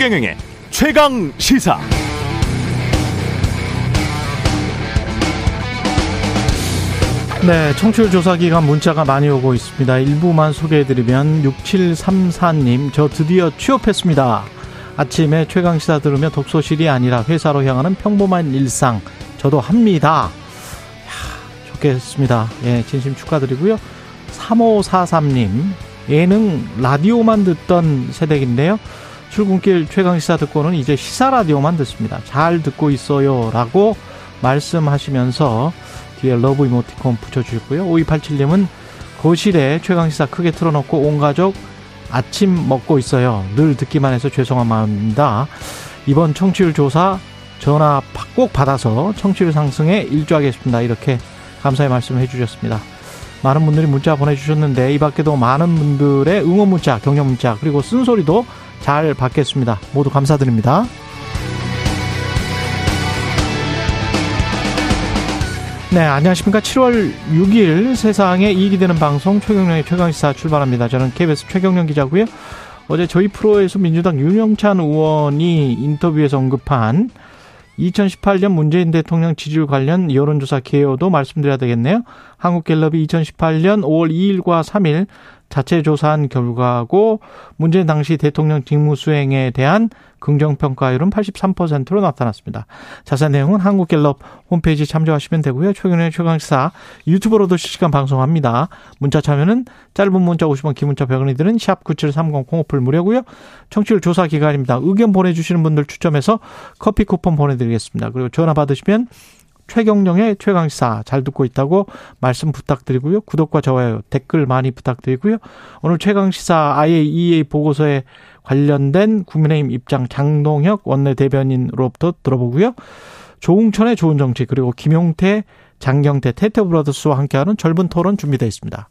최경영의 최강 시사. 네, 청취율 조사 기간 문자가 많이 오고 있습니다. 일부만 소개해드리면 6734님, 저 드디어 취업했습니다. 아침에 최강 시사 들으며 독서실이 아니라 회사로 향하는 평범한 일상, 저도 합니다. 야, 좋겠습니다. 예, 진심 축하드리고요. 3543님, 예능 라디오만 듣던 세대인데요. 출근길 최강시사 듣고는 이제 시사 라디오만 듣습니다. 잘 듣고 있어요. 라고 말씀하시면서 뒤에 love 이모티콘 붙여주셨고요. 5287님은 거실에 최강시사 크게 틀어놓고 온 가족 아침 먹고 있어요. 늘 듣기만 해서 죄송한 마음입니다. 이번 청취율 조사 전화 꼭 받아서 청취율 상승에 일조하겠습니다. 이렇게 감사의 말씀을 해주셨습니다. 많은 분들이 문자 보내주셨는데 이 밖에도 많은 분들의 응원 문자, 격려 문자 그리고 쓴소리도 잘 받겠습니다. 모두 감사드립니다. 네, 안녕하십니까. 7월 6일 세상에 이익이 되는 방송 최경령의 최강시사 출발합니다. 저는 KBS 최경령 기자고요. 어제 저희 프로에서 민주당 윤영찬 의원이 인터뷰에서 언급한 2018년 문재인 대통령 지지율 관련 여론조사 개요도 말씀드려야 되겠네요. 한국갤럽이 2018년 5월 2일과 3일 자체 조사한 결과고 문재인 당시 대통령 직무 수행에 대한 긍정 평가율은 83%로 나타났습니다. 자세한 내용은 한국갤럽 홈페이지 참조하시면 되고요. 최근의 최강시사 유튜브로도 실시간 방송합니다. 문자 참여는 짧은 문자 50원, 긴 문자 100원이 드는 샵 9730 콩오플 무료고요. 청취율 조사 기간입니다. 의견 보내주시는 분들 추첨해서 커피 쿠폰 보내드리겠습니다. 그리고 전화 받으시면 최경령의 최강시사 잘 듣고 있다고 말씀 부탁드리고요. 구독과 좋아요, 댓글 많이 부탁드리고요. 오늘 최강시사 IAEA 보고서에 관련된 국민의힘 입장 장동혁 원내대변인으로부터 들어보고요. 조웅천의 좋은 정치 그리고 김용태, 장경태, 테테브라더스와 함께하는 젊은 토론 준비되어 있습니다.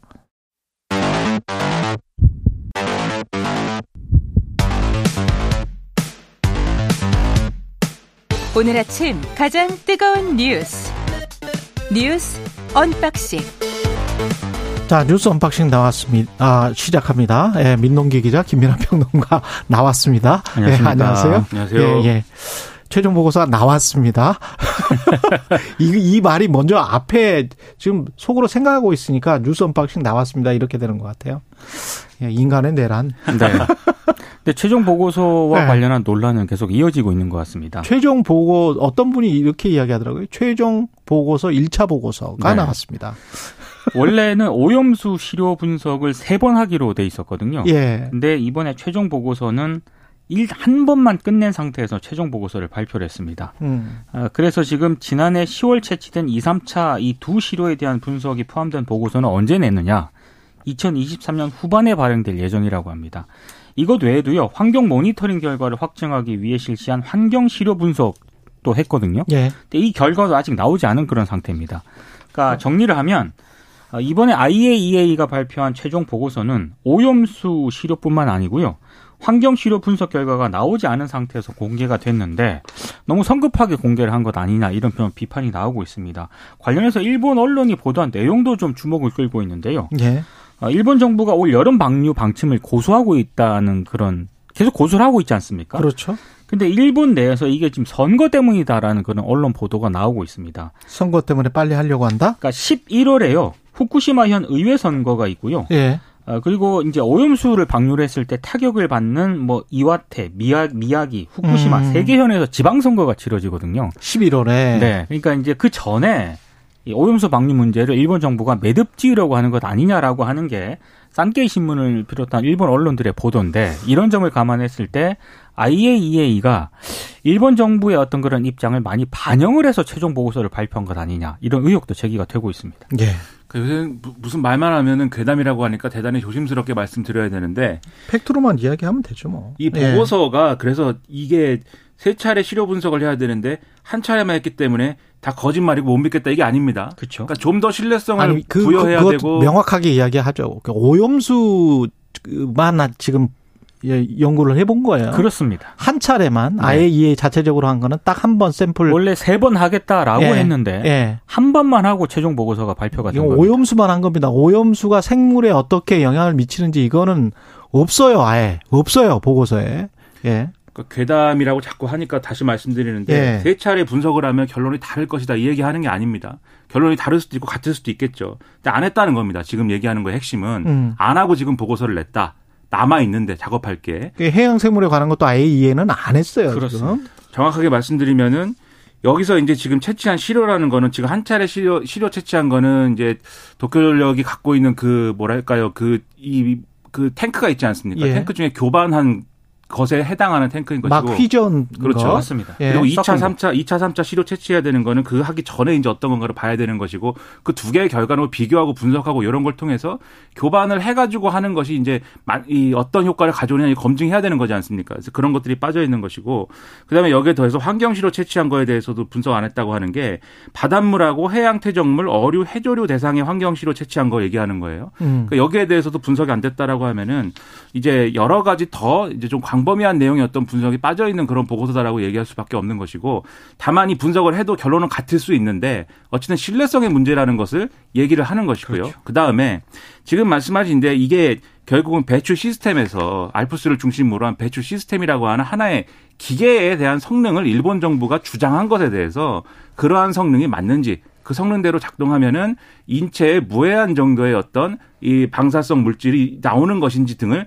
오늘 아침 가장 뜨거운 뉴스 뉴스 unboxing 자 뉴스 unboxing 나왔습니다. 아 시작합니다. 예, 민동기 기자 김민아 평론가 나왔습니다. 안녕하십니까. 예, 안녕하세요. 안녕하세요. 예, 예. 최종 보고서가 나왔습니다. 이, 이 말이 먼저 앞에 지금 속으로 생각하고 있으니까 뉴스 unboxing 나왔습니다. 이렇게 되는 것 같아요. 예, 인간의 내란. 네. 근데 최종 보고서와 네. 관련한 논란은 계속 이어지고 있는 것 같습니다. 최종 보고 어떤 분이 이렇게 이야기하더라고요. 최종 보고서 1차 보고서가 네. 나왔습니다. 원래는 오염수 시료 분석을 세 번 하기로 돼 있었거든요. 예. 근데 이번에 최종 보고서는 일 한 번만 끝낸 상태에서 최종 보고서를 발표를 했습니다. 음. 아, 그래서 지금 지난해 10월 채취된 2, 3차 이 두 시료에 대한 분석이 포함된 보고서는 언제 내느냐? 2023년 후반에 발행될 예정이라고 합니다. 이것 외에도요, 환경 모니터링 결과를 확정하기 위해 실시한 환경 시료 분석도 했거든요. 예. 근데 이 결과도 아직 나오지 않은 그런 상태입니다. 그러니까 정리를 하면 어, 이번에 IAEA가 발표한 최종 보고서는 오염수 시료뿐만 아니고요. 환경 시료 분석 결과가 나오지 않은 상태에서 공개가 됐는데 너무 성급하게 공개를 한 것 아니냐 이런 비- 비판이 나오고 있습니다. 관련해서 일본 언론이 보도한 내용도 좀 주목을 끌고 있는데요. 예. 어, 일본 정부가 올 여름 방류 방침을 고수하고 있다는 그런 계속 고수를 하고 있지 않습니까? 그렇죠. 근데 일본 내에서 이게 지금 선거 때문이다라는 그런 언론 보도가 나오고 있습니다. 선거 때문에 빨리 하려고 한다? 그러니까 11월에요. 후쿠시마현 의회 선거가 있고요. 예. 어, 그리고 이제 오염수를 방류를 했을 때 타격을 받는 뭐 이와테, 미야, 미야기, 후쿠시마 음. 세개 현에서 지방선거가 치러지거든요. 11월에. 네. 그러니까 이제 그 전에 이 오염수 방류 문제를 일본 정부가 매듭지으려고 하는 것 아니냐라고 하는 게 싼케이 신문을 비롯한 일본 언론들의 보도인데 이런 점을 감안했을 때 IAEA가 일본 정부의 어떤 그런 입장을 많이 반영을 해서 최종 보고서를 발표한 것 아니냐 이런 의혹도 제기가 되고 있습니다. 예. 그 요새 무- 무슨 말만 하면은 괴담이라고 하니까 대단히 조심스럽게 말씀드려야 되는데 팩트로만 이야기하면 되죠, 뭐. 이 예. 보고서가 그래서 이게 세 차례 시료 분석을 해야 되는데 한 차례만 했기 때문에 다 거짓말이고 못 믿겠다 이게 아닙니다. 그렇죠. 그러니까 좀 더 신뢰성을 아니, 그, 부여해야 그, 되고 명확하게 이야기하죠. 그 오염수만 지금 예, 연구를 해본 거예요. 그렇습니다. 한 차례만 네. 아예 이해 자체적으로 한 거는 딱 한 번 샘플 원래 세 번 하겠다라고 예, 했는데 예. 한 번만 하고 최종 보고서가 발표가 된 겁니다. 오염수만 한 겁니다. 오염수가 생물에 어떻게 영향을 미치는지 이거는 없어요, 아예. 없어요, 보고서에. 예. 그러니까 괴담이라고 자꾸 하니까 다시 말씀드리는데 예. 세 차례 분석을 하면 결론이 다를 것이다 이 얘기하는 게 아닙니다. 결론이 다를 수도 있고 같을 수도 있겠죠. 근데 안 했다는 겁니다. 지금 얘기하는 거의 핵심은 음. 안 하고 지금 보고서를 냈다. 남아 있는데 작업할 게그 해양 생물에 관한 것도 아예 이해는 안 했어요. 그렇습니다. 지금. 정확하게 말씀드리면은 여기서 이제 지금 채취한 시료라는 거는 지금 한 차례 시료 시료 채취한 거는 이제 도쿄전력이 갖고 있는 그 뭐랄까요 그 이그 탱크가 있지 않습니까? 예. 탱크 중에 교반한 것에 해당하는 탱크인 것이고 막 휘전 그렇죠. 거. 맞습니다. 예. 그리고 2차, 섞은 3차, 2차, 3차 시료 채취해야 되는 거는 그 하기 전에 이제 어떤 건가를 봐야 되는 것이고 그 두 개의 결과를 비교하고 분석하고 이런 걸 통해서 교반을 해가지고 하는 것이 이제 마- 이 어떤 효과를 가져오느냐 검증해야 되는 거지 않습니까? 그래서 그런 것들이 빠져 있는 것이고 그다음에 여기에 더해서 환경 시료 채취한 거에 대해서도 분석 안 했다고 하는 게 바닷물하고 해양 퇴적물, 어류, 해조류 대상의 환경 시료 채취한 거 얘기하는 거예요. 음. 그러니까 여기에 대해서도 분석이 안 됐다라고 하면은 이제 여러 가지 더 이제 좀 광 범위한 내용의 어떤 분석이 빠져 있는 그런 보고서다라고 얘기할 수밖에 없는 것이고 다만 이 분석을 해도 결론은 같을 수 있는데 어쨌든 신뢰성의 문제라는 것을 얘기를 하는 것이고요. 그 다음에 지금 말씀하신데 이게 결국은 배출 시스템에서 알프스를 중심으로 한 배출 시스템이라고 하는 하나의 기계에 대한 성능을 일본 정부가 주장한 것에 대해서 그러한 성능이 맞는지 그 성능대로 작동하면은 인체에 무해한 정도의 어떤 이 방사성 물질이 나오는 것인지 등을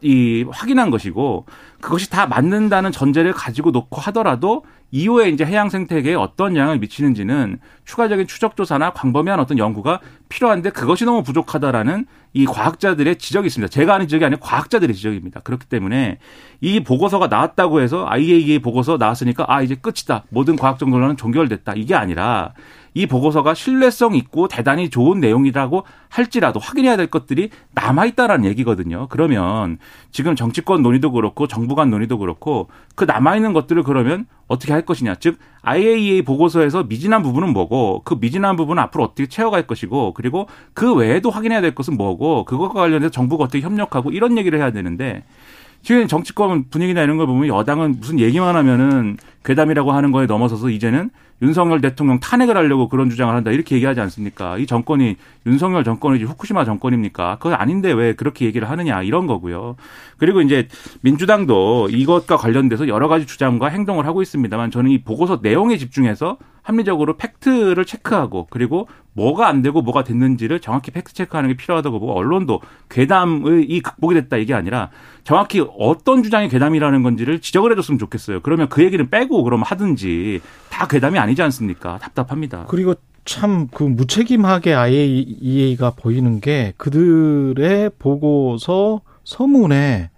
이 확인한 것이고 그것이 다 맞는다는 전제를 가지고 놓고 하더라도 이후에 이제 해양 생태계에 어떤 영향을 미치는지는 추가적인 추적 조사나 광범위한 어떤 연구가 필요한데 그것이 너무 부족하다라는 이 과학자들의 지적이 있습니다. 제가 하는 지적이 아니라 과학자들의 지적입니다. 그렇기 때문에 이 보고서가 나왔다고 해서 IAEA 보고서 나왔으니까 아 이제 끝이다. 모든 과학적 논란은 종결됐다. 이게 아니라 이 보고서가 신뢰성 있고 대단히 좋은 내용이라고 할지라도 확인해야 될 것들이 남아있다라는 얘기거든요. 그러면 지금 정치권 논의도 그렇고 정부 간 논의도 그렇고 그 남아있는 것들을 그러면 어떻게 할 것이냐. 즉 IAEA 보고서에서 미진한 부분은 뭐고 그 미진한 부분은 앞으로 어떻게 채워갈 것이고 그리고 그 외에도 확인해야 될 것은 뭐고 그것과 관련해서 정부가 어떻게 협력하고 이런 얘기를 해야 되는데 지금 정치권 분위기나 이런 걸 보면 여당은 무슨 얘기만 하면은 괴담이라고 하는 거에 넘어서서 이제는 윤석열 대통령 탄핵을 하려고 그런 주장을 한다 이렇게 얘기하지 않습니까? 이 정권이 윤석열 정권이지 후쿠시마 정권입니까? 그건 아닌데 왜 그렇게 얘기를 하느냐 이런 거고요. 그리고 이제 민주당도 이것과 관련돼서 여러 가지 주장과 행동을 하고 있습니다만 저는 이 보고서 내용에 집중해서 합리적으로 팩트를 체크하고 그리고 뭐가 안 되고 뭐가 됐는지를 정확히 팩트 체크하는 게 필요하다고 보고 언론도 괴담의 이 극복이 됐다 이게 아니라 정확히 어떤 주장이 괴담이라는 건지를 지적을 해줬으면 좋겠어요. 그러면 그 얘기는 빼고 그럼 하든지 다 괴담이 아니 지 않습니까? 답답합니다. 그리고 참 그 무책임하게 IAEA가 보이는 게 그들의 보고서 서문에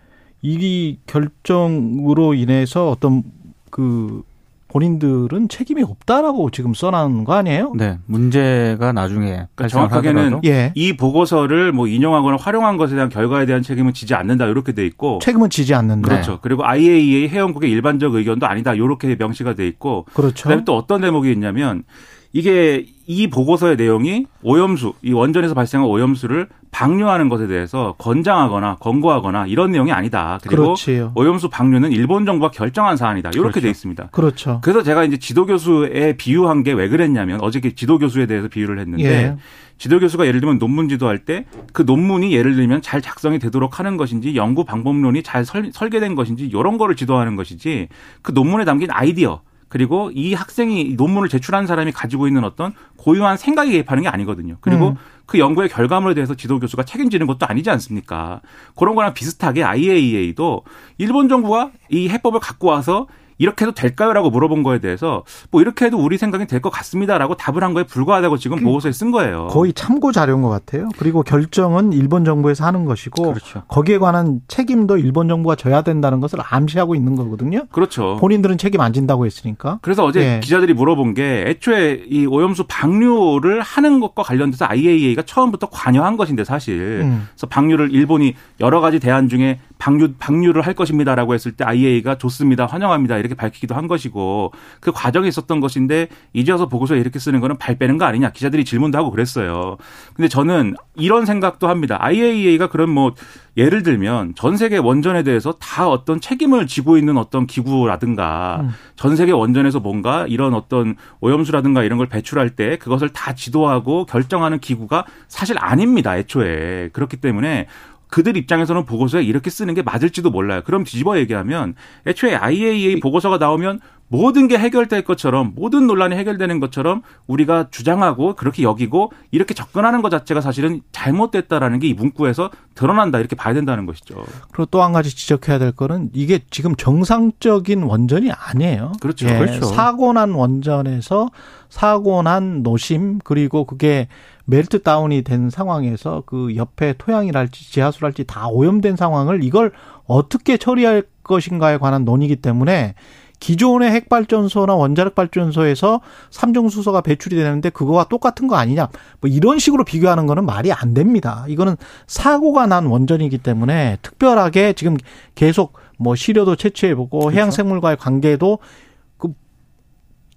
이 결정으로 인해서 어떤 그 본인들은 책임이 없다라고 지금 써놓은 거 아니에요? 네, 문제가 나중에 그러니까 정확하게는 예. 이 보고서를 뭐 인용하거나 활용한 것에 대한 결과에 대한 책임은 지지 않는다 이렇게 돼 있고 책임은 지지 않는다. 그렇죠. 그리고 IAEA 회원국의 일반적 의견도 아니다 이렇게 명시가 돼 있고 그렇죠. 그다음에 또 어떤 대목이 있냐면 이게 이 보고서의 내용이 오염수, 이 원전에서 발생한 오염수를 방류하는 것에 대해서 권장하거나 권고하거나 이런 내용이 아니다. 그리고 그렇지요. 오염수 방류는 일본 정부가 결정한 사안이다. 이렇게 그렇죠. 돼 있습니다. 그렇죠. 그래서 제가 이제 지도 교수에 비유한 게 왜 그랬냐면 어저께 지도 교수에 대해서 비유를 했는데 예. 지도 교수가 예를 들면 논문 지도할 때 그 논문이 예를 들면 잘 작성이 되도록 하는 것인지 연구 방법론이 잘 설, 설계된 것인지 이런 거를 지도하는 것이지 그 논문에 담긴 아이디어 그리고 이 학생이 이 논문을 제출한 사람이 가지고 있는 어떤 고유한 생각에 개입하는 게 아니거든요. 그리고 음. 그 연구의 결과물에 대해서 지도 교수가 책임지는 것도 아니지 않습니까? 그런 거랑 비슷하게 IAEA도 일본 정부가 이 해법을 갖고 와서 이렇게 해도 될까요라고 물어본 거에 대해서 뭐 이렇게 해도 우리 생각이 될 것 같습니다라고 답을 한 거에 불과하다고 지금 보고서에 쓴 거예요. 거의 참고 자료인 것 같아요. 그리고 결정은 일본 정부에서 하는 것이고 그렇죠. 거기에 관한 책임도 일본 정부가 져야 된다는 것을 암시하고 있는 거거든요. 그렇죠. 본인들은 책임 안 진다고 했으니까. 그래서 어제 예. 기자들이 물어본 게 애초에 이 오염수 방류를 하는 것과 관련돼서 IAEA가 처음부터 관여한 것인데 사실 음. 그래서 방류를 일본이 여러 가지 대안 중에 방류 방류를 할 것입니다라고 했을 때 IAEA가 좋습니다 환영합니다 이렇게 밝히기도 한 것이고 그 과정에 있었던 것인데 이제 와서 보고서에 이렇게 쓰는 거는 발 빼는 거 아니냐 기자들이 질문도 하고 그랬어요. 근데 저는 이런 생각도 합니다. IAEA가 그런 뭐 예를 들면 전 세계 원전에 대해서 다 어떤 책임을 지고 있는 어떤 기구라든가 음. 전 세계 원전에서 뭔가 이런 어떤 오염수라든가 이런 걸 배출할 때 그것을 다 지도하고 결정하는 기구가 사실 아닙니다. 애초에. 그렇기 때문에 그들 입장에서는 보고서에 이렇게 쓰는 게 맞을지도 몰라요. 그럼 뒤집어 얘기하면 애초에 IAEA 보고서가 나오면 모든 게 해결될 것처럼 모든 논란이 해결되는 것처럼 우리가 주장하고 그렇게 여기고 이렇게 접근하는 것 자체가 사실은 잘못됐다라는 게 이 문구에서 드러난다 이렇게 봐야 된다는 것이죠. 그리고 또 한 가지 지적해야 될 거는 이게 지금 정상적인 원전이 아니에요. 그렇죠. 예, 그렇죠. 사고 난 원전에서 사고 난 노심 그리고 그게 멜트 다운이 된 상황에서 그 옆에 토양이랄지 지하수랄지 다 오염된 상황을 이걸 어떻게 처리할 것인가에 관한 논의이기 때문에 기존의 핵발전소나 원자력 발전소에서 삼중수소가 배출이 되는데 그거와 똑같은 거 아니냐. 뭐 이런 식으로 비교하는 거는 말이 안 됩니다. 이거는 사고가 난 원전이기 때문에 특별하게 지금 계속 뭐 시료도 채취해보고 해양생물과의 관계도 그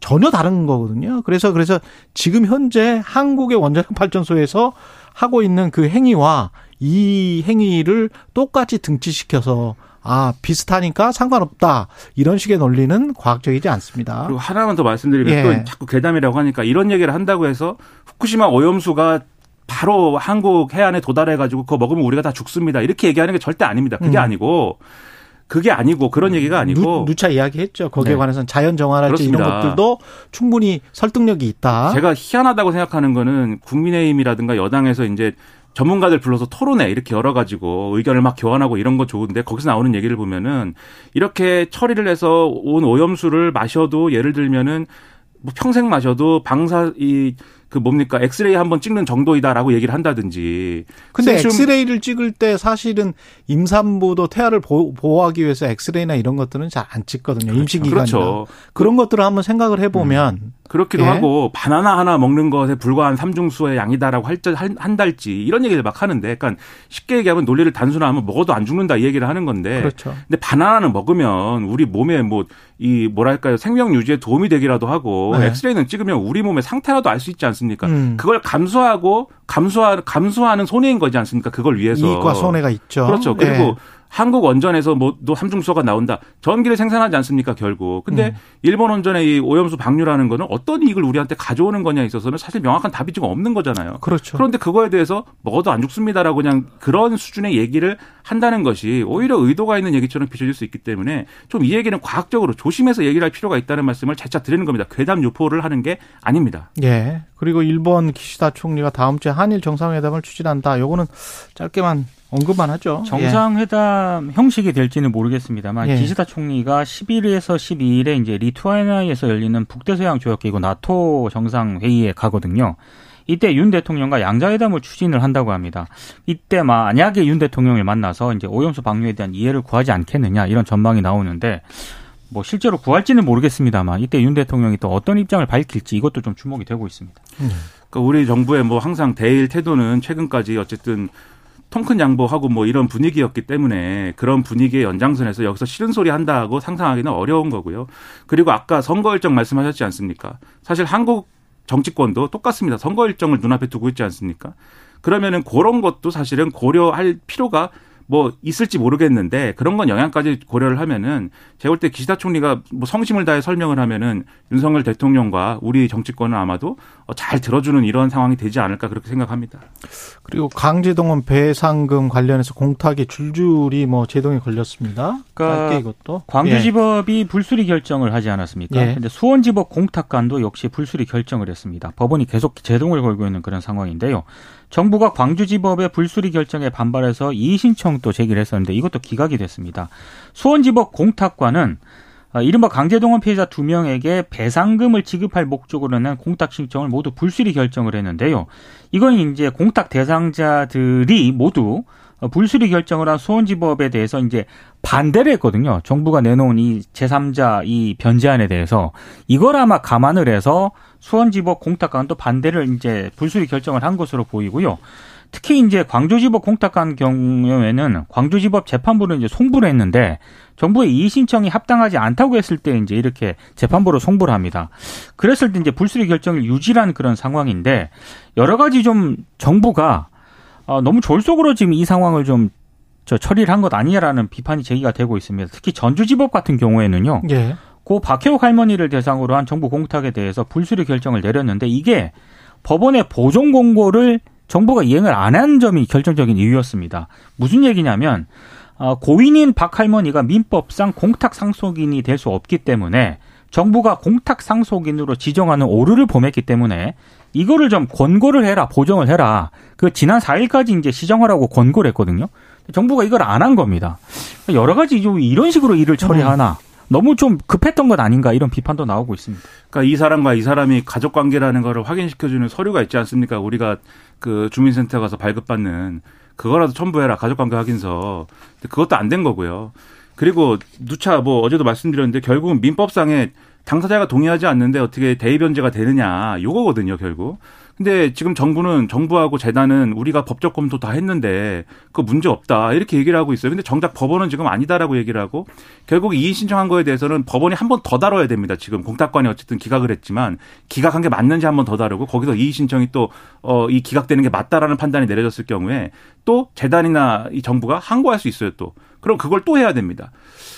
전혀 다른 거거든요. 그래서 그래서 지금 현재 한국의 원자력 발전소에서 하고 있는 그 행위와 이 행위를 똑같이 등치시켜서 아 비슷하니까 상관없다 이런 식의 논리는 과학적이지 않습니다. 그리고 하나만 더 말씀드리면 예. 또 자꾸 괴담이라고 하니까 이런 얘기를 한다고 해서 후쿠시마 오염수가 바로 한국 해안에 도달해 가지고 그거 먹으면 우리가 다 죽습니다. 이렇게 얘기하는 게 절대 아닙니다. 그게 음. 아니고 그게 아니고 그런 얘기가 아니고 누, 누차 이야기했죠. 거기에 네. 관해서는 자연 정화랄지 이런. 것들도 충분히 설득력이 있다. 제가 희한하다고 생각하는 거는 국민의힘이라든가 여당에서 이제 전문가들 불러서 토론회 이렇게 열어가지고 의견을 막 교환하고 이런 거 좋은데 거기서 나오는 얘기를 보면은 이렇게 처리를 해서 온 오염수를 마셔도 예를 들면은 뭐 평생 마셔도 방사 이 그 뭡니까 엑스레이 한번 찍는 정도이다라고 얘기를 한다든지 근데 엑스레이를 찍을 때 사실은 임산부도 태아를 보, 호하기 위해서 엑스레이나 이런 것들은 잘 안 찍거든요. 임시 기간이나 그렇죠. 그런 것들을 한번 생각을 해보면 그렇기도 예. 하고 바나나 하나 먹는 것에 불과한 삼중수의 양이다라고 할, 적- 한, 한달지 이런 얘기를 막 하는데 약간 쉽게 얘기하면 논리를 단순화하면 먹어도 안 죽는다 이 얘기를 하는 건데 그렇죠. 근데 바나나는 먹으면 우리 몸에 뭐 이 뭐랄까요 생명 유지에 도움이 되기라도 하고 네. 엑스레이는 찍으면 우리 몸의 상태라도 알 수 있지 않습니까? 음. 그걸 감수하고 감수하 감수하는 손해인 거지 않습니까? 그걸 위해서 이익과 손해가 있죠. 그렇죠. 그리고 예. 한국 원전에서 뭐또 삼중수소가 나온다. 전기를 생산하지 않습니까, 결국. 근데 음. 일본 원전의 이 오염수 방류라는 거는 어떤 이익을 우리한테 가져오는 거냐에 있어서는 사실 명확한 답이 지금 없는 거잖아요. 그렇죠. 그런데 그거에 대해서 먹어도 안 죽습니다라고 그냥 그런 수준의 얘기를 한다는 것이 오히려 의도가 있는 얘기처럼 비춰질 수 있기 때문에 좀 이 얘기는 과학적으로 조심해서 얘기를 할 필요가 있다는 말씀을 재차 드리는 겁니다. 괴담 유포를 하는 게 아닙니다. 예. 그리고 일본 기시다 총리가 다음 주에 한일 정상회담을 추진한다. 요거는 짧게만 언급만 하죠. 정상회담 형식이 될지는 모르겠습니다만 예. 기시다 총리가 11일에서 12일에 이제 리투아니아에서 열리는 북대서양 조약기구 나토 정상 회의에 가거든요. 이때 윤 대통령과 양자회담을 추진을 한다고 합니다. 이때 만약에 윤 대통령을 만나서 이제 오염수 방류에 대한 이해를 구하지 않겠느냐 이런 전망이 나오는데 뭐 실제로 구할지는 모르겠습니다만 이때 윤 대통령이 또 어떤 입장을 밝힐지 이것도 좀 주목이 되고 있습니다. 그러니까 우리 정부의 뭐 항상 대일 태도는 최근까지 어쨌든 통큰 양보하고 뭐 이런 분위기였기 때문에 그런 분위기의 연장선에서 여기서 싫은 소리 한다고 상상하기는 어려운 거고요. 그리고 아까 선거 일정 말씀하셨지 않습니까? 사실 한국 정치권도 똑같습니다. 선거 일정을 눈앞에 두고 있지 않습니까? 그러면은 그런 것도 사실은 고려할 필요가 뭐 있을지 모르겠는데 그런 건 영향까지 고려를 하면은 제가 볼 때 기시다 총리가 뭐 성심을 다해 설명을 하면은 윤석열 대통령과 우리 정치권은 아마도 잘 들어주는 이런 상황이 되지 않을까 그렇게 생각합니다. 그리고 강제동원 배상금 관련해서 공탁이 줄줄이 뭐 제동이 걸렸습니다. 그러니까 짧게 이것도. 예. 광주지법이 불수리 결정을 하지 않았습니까? 예. 근데 수원지법 공탁관도 역시 불수리 결정을 했습니다. 법원이 계속 제동을 걸고 있는 그런 상황인데요. 정부가 광주지법의 불수리 결정에 반발해서 이의신청도 제기를 했었는데 이것도 기각이 됐습니다. 수원지법 공탁관은 아, 이른바 강제동원 피해자 두 명에게 배상금을 지급할 목적으로 낸 공탁 신청을 모두 불수리 결정을 했는데요. 이건 이제 공탁 대상자들이 모두 어, 불수리 결정을 한 수원지법에 대해서 이제 반대를 했거든요. 정부가 내놓은 이 제3자 이 변제안에 대해서 이걸 아마 감안을 해서 수원지법 공탁관도 반대를 이제 불수리 결정을 한 것으로 보이고요. 특히 이제 광주지법 공탁관 경우에는 광주지법 재판부를 이제 송부를 했는데 정부의 이의 신청이 합당하지 않다고 했을 때 이제 이렇게 재판부로 송부를 합니다. 그랬을 때 이제 불수리 결정을 유지한 그런 상황인데 여러 가지 좀 정부가 어, 너무 졸속으로 지금 이 상황을 좀 저 처리를 한 것 아니냐라는 비판이 제기가 되고 있습니다. 특히 전주지법 같은 경우에는요. 예. 고 박혜옥 할머니를 대상으로 한 정부 공탁에 대해서 불수리 결정을 내렸는데 이게 법원의 보존 공고를 정부가 이행을 안 한 점이 결정적인 이유였습니다. 무슨 얘기냐면 어, 고인인 박 할머니가 민법상 공탁 상속인이 될 수 없기 때문에 정부가 공탁 상속인으로 지정하는 오류를 범했기 때문에 이거를 좀 권고를 해라, 보정을 해라. 그 지난 4일까지 이제 시정하라고 권고를 했거든요. 정부가 이걸 안 한 겁니다. 여러 가지 좀 이런 식으로 일을 처리하나. 너무 좀 급했던 것 아닌가 이런 비판도 나오고 있습니다. 그러니까 이 사람과 이 사람이 가족 관계라는 거를 확인시켜주는 서류가 있지 않습니까? 우리가 그 주민센터 가서 발급받는 그거라도 첨부해라 가족 관계 확인서. 그것도 안 된 거고요. 그리고 누차 뭐 어제도 말씀드렸는데 결국은 민법상에 당사자가 동의하지 않는데 어떻게 대의 변제가 되느냐 요거거든요 결국. 근데 지금 정부는 정부하고 재단은 우리가 법적 검토 다 했는데 그 문제 없다 이렇게 얘기를 하고 있어요. 근데 정작 법원은 지금 아니다라고 얘기를 하고 결국 이의 신청한 거에 대해서는 법원이 한 번 더 다뤄야 됩니다. 지금 공탁관이 어쨌든 기각을 했지만 기각한 게 맞는지 한 번 더 다루고 거기서 이의 신청이 또어이 기각되는 게 맞다라는 판단이 내려졌을 경우에 또 재단이나 이 정부가 항고할 수 있어요 또. 그럼 그걸 또 해야 됩니다.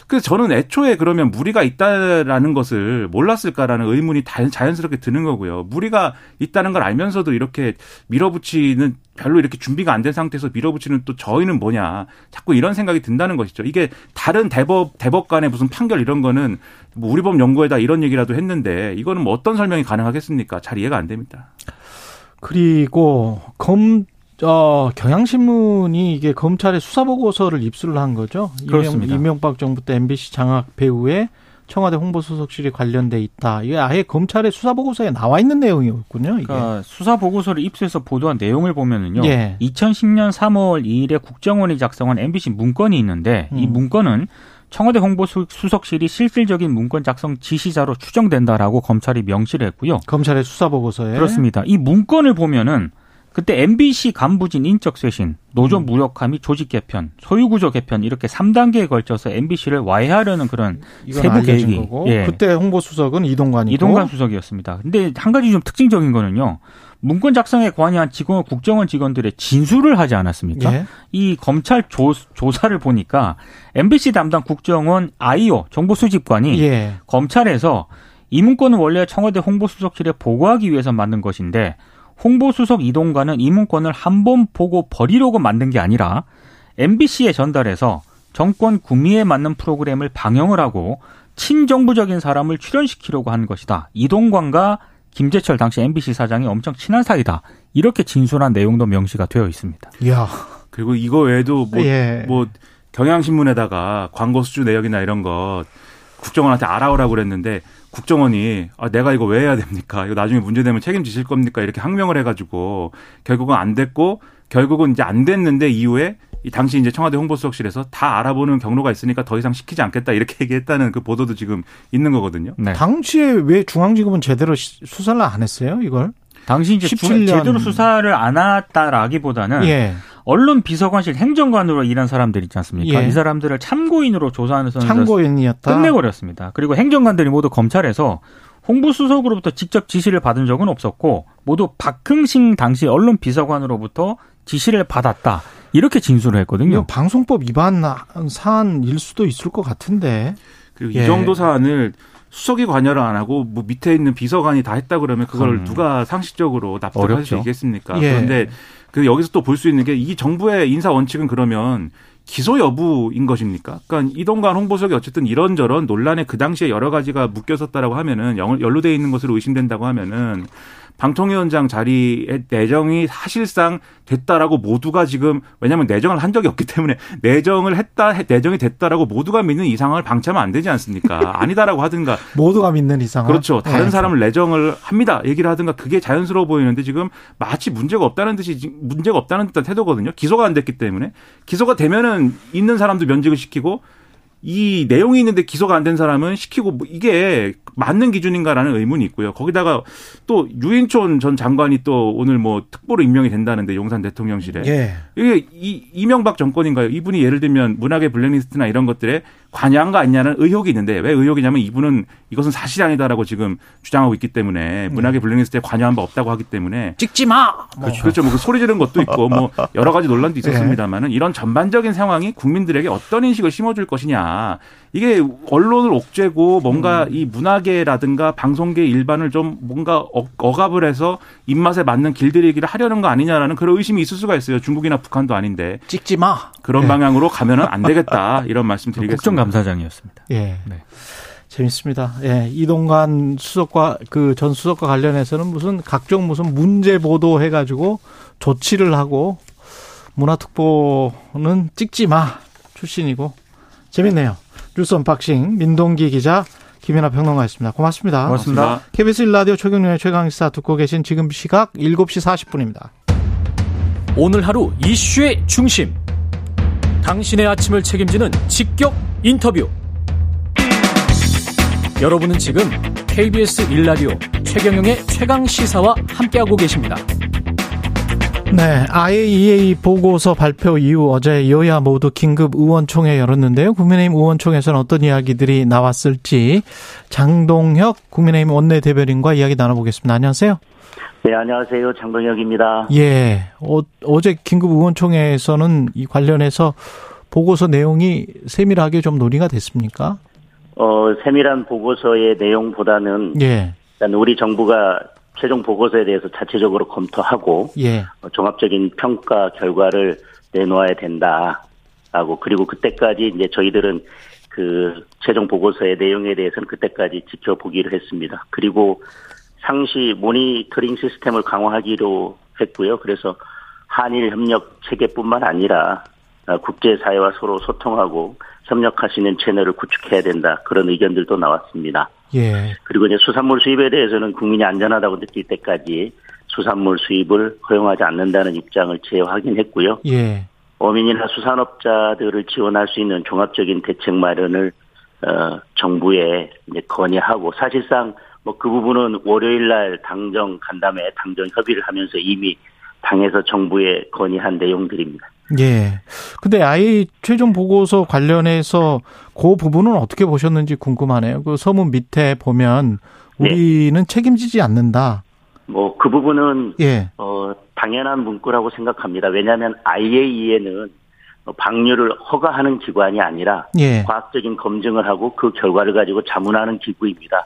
그래서 저는 애초에 그러면 무리가 있다라는 것을 몰랐을까라는 의문이 자연스럽게 드는 거고요. 무리가 있다는 걸 알면서도 이렇게 밀어붙이는 별로 이렇게 준비가 안 된 상태에서 밀어붙이는 또 저희는 뭐냐. 자꾸 이런 생각이 든다는 것이죠. 이게 다른 대법, 대법 간의 무슨 판결 이런 거는 뭐 우리 법 연구에다 이런 얘기라도 했는데 이거는 뭐 어떤 설명이 가능하겠습니까? 잘 이해가 안 됩니다. 그리고 검 어, 경향신문이 이게 검찰의 수사보고서를 입수를 한 거죠. 그렇습니다. 이명, 박 정부 때 MBC 장악 배후에 청와대 홍보수석실이 관련돼 있다. 이게 아예 검찰의 수사보고서에 나와 있는 내용이었군요. 이게. 그러니까 수사보고서를 입수해서 보도한 내용을 보면은요. 예. 2010년 3월 2일에 국정원이 작성한 MBC 문건이 있는데 이 음. 문건은 청와대 홍보 수석실이 실질적인 문건 작성 지시자로 추정된다라고 검찰이 명시를 했고요. 검찰의 수사보고서에 그렇습니다. 이 문건을 보면은 그때 MBC 간부진 인적 쇄신, 노조 음. 무력화 및 조직 개편, 소유 구조 개편 이렇게 3단계에 걸쳐서 MBC를 와해하려는 그런 세부 계획이 거고 예. 그때 홍보 수석은 이동관이고 이동관 수석이었습니다. 근데 한 가지 좀 특징적인 거는요. 문건 작성에 관여한 직원, 국정원 직원들의 진술을 하지 않았습니까? 예. 이 검찰 조, 조사를 보니까 MBC 담당 국정원 아이오 정보수집관이 예. 검찰에서 이 문건은 원래 청와대 홍보수석실에 보고하기 위해서 만든 것인데 홍보수석 이동관은 이 문건을 한 번 보고 버리려고 만든 게 아니라 MBC에 전달해서 정권 구미에 맞는 프로그램을 방영을 하고 친정부적인 사람을 출연시키려고 하는 것이다. 이동관과 김재철 당시 MBC 사장이 엄청 친한 사이다. 이렇게 진술한 내용도 명시가 되어 있습니다. 야. 그리고 이거 외에도 뭐, 예. 뭐 경향신문에다가 광고 수주 내역이나 이런 것 국정원한테 알아오라고 그랬는데 국정원이 아, 내가 이거 왜 해야 됩니까? 이거 나중에 문제되면 책임지실 겁니까? 이렇게 항명을 해가지고 결국은 안 됐고 결국은 이제 안 됐는데 이후에 이 당시 이제 청와대 홍보수석실에서 다 알아보는 경로가 있으니까 더 이상 시키지 않겠다 이렇게 얘기했다는 그 보도도 지금 있는 거거든요. 네. 당시에 왜 중앙지검은 제대로 시- 수사를 안 했어요, 이걸? 당시 이제 17년. 제대로 수사를 안 했다라기보다는 예. 언론 비서관실 행정관으로 일한 사람들 있지 않습니까? 예. 이 사람들을 참고인으로 조사하는 참고인이었다. 끝내버렸습니다. 그리고 행정관들이 모두 검찰에서 홍보수석으로부터 직접 지시를 받은 적은 없었고 모두 박흥신 당시 언론 비서관으로부터 지시를 받았다. 이렇게 진술을 했거든요. 방송법 위반 사안일 수도 있을 것 같은데. 그리고 예. 이 정도 사안을 수석이 관여를 안 하고 뭐 밑에 있는 비서관이 다 했다 그러면 그걸 음. 누가 상식적으로 납득할 어렵죠. 수 있겠습니까? 예. 그런데 그 여기서 또 볼 수 있는 게 이 정부의 인사 원칙은 그러면 기소 여부인 것입니까? 그러니까 이동관 홍보석이 어쨌든 이런저런 논란에 그 당시에 여러 가지가 묶였었다라고 하면은 영- 연루돼 있는 것으로 의심된다고 하면은 방통위원장 자리에 내정이 사실상 됐다라고 모두가 지금 왜냐하면 내정을 한 적이 없기 때문에 내정을 했다 내정이 됐다라고 모두가 믿는 이 상황을 방치하면 안 되지 않습니까? 아니다라고 하든가 모두가 믿는 이상. 그렇죠. 다른 예. 사람을 내정을 합니다. 얘기를 하든가 그게 자연스러워 보이는데 지금 마치 문제가 없다는 듯이 문제가 없다는 듯한 태도거든요. 기소가 안 됐기 때문에 기소가 되면은 있는 사람도 면직을 시키고 이 내용이 있는데 기소가 안 된 사람은 시키고 뭐 이게 맞는 기준인가라는 의문이 있고요. 거기다가 또 유인촌 전 장관이 또 오늘 뭐 특보로 임명이 된다는데 용산 대통령실에 예. 이게 이, 이명박 정권인가요? 이분이 예를 들면 문학의 블랙리스트나 이런 것들에 관여한 거 아니냐는 의혹이 있는데 왜 의혹이냐면 이분은 이것은 사실이 아니다라고 지금 주장하고 있기 때문에 문학에 불링했을 때 관여한 바 없다고 하기 때문에 찍지 마. 뭐. 그렇죠. 그렇죠. 뭐그 소리 지르는 것도 있고 뭐 여러 가지 논란도 있었습니다만은 이런 전반적인 상황이 국민들에게 어떤 인식을 심어줄 것이냐. 이게 언론을 옥죄고 뭔가 이 문화계라든가 방송계 일반을 좀 뭔가 어- 억압을 해서 입맛에 맞는 길들이기를 하려는 거 아니냐라는 그런 의심이 있을 수가 있어요. 중국이나 북한도 아닌데 찍지 마. 그런 예. 방향으로 가면은 안 되겠다 이런 말씀 드리겠습니다. 국정감사장이었습니다. 예. 네. 재밌습니다. 예. 이동관 수석과 그 전 수석과 관련해서는 무슨 각종 무슨 문제 보도 해가지고 조치를 하고 문화특보는 찍지 마 출신이고 재밌네요. 뉴스 unboxing 민동기 기자 김민아 평론가였습니다. 고맙습니다. 고맙습니다. KBS 1라디오 최경영의 최강시사 듣고 계신 지금 시각 7시 40분입니다. 오늘 하루 이슈의 중심. 당신의 아침을 책임지는 직격 인터뷰. 여러분은 지금 KBS 1라디오 최경영의 최강 시사와 함께하고 계십니다. 네, IAEA 보고서 발표 이후 어제 여야 모두 긴급 의원총회 열었는데요. 국민의힘 의원총회에서는 어떤 이야기들이 나왔을지 장동혁 국민의힘 원내대변인과 이야기 나눠보겠습니다. 안녕하세요. 네, 안녕하세요. 장동혁입니다. 예, 어, 어제 긴급 의원총회에서는 이 관련해서 보고서 내용이 세밀하게 좀 논의가 됐습니까? 어, 세밀한 보고서의 내용보다는 예, 일단 우리 정부가 최종 보고서에 대해서 자체적으로 검토하고 예, 어, 종합적인 평가 결과를 내놓아야 된다라고 그리고 그때까지 이제 저희들은 그 최종 보고서의 내용에 대해서는 그때까지 지켜보기로 했습니다. 그리고 상시 모니터링 시스템을 강화하기로 했고요. 그래서 한일 협력 체계뿐만 아니라 어, 국제사회와 서로 소통하고 협력할 수 있는 채널을 구축해야 된다. 그런 의견들도 나왔습니다. 예, 그리고 이제 수산물 수입에 대해서는 국민이 안전하다고 느낄 때까지 수산물 수입을 허용하지 않는다는 입장을 재확인했고요. 예, 어민이나 수산업자들을 지원할 수 있는 종합적인 대책 마련을 어, 정부에 이제 건의하고 사실상 뭐 그 부분은 월요일 날 당정 간담회 당정 협의를 하면서 이미 당에서 정부에 건의한 내용들입니다. 예. 근데 아이 최종 보고서 관련해서 그 부분은 어떻게 보셨는지 궁금하네요. 그 서문 밑에 보면 우리는 책임지지 않는다. 뭐 그 부분은 예. 어, 당연한 문구라고 생각합니다. 왜냐하면 IAEA는 방류를 허가하는 기관이 아니라 예. 과학적인 검증을 하고 그 결과를 가지고 자문하는 기구입니다.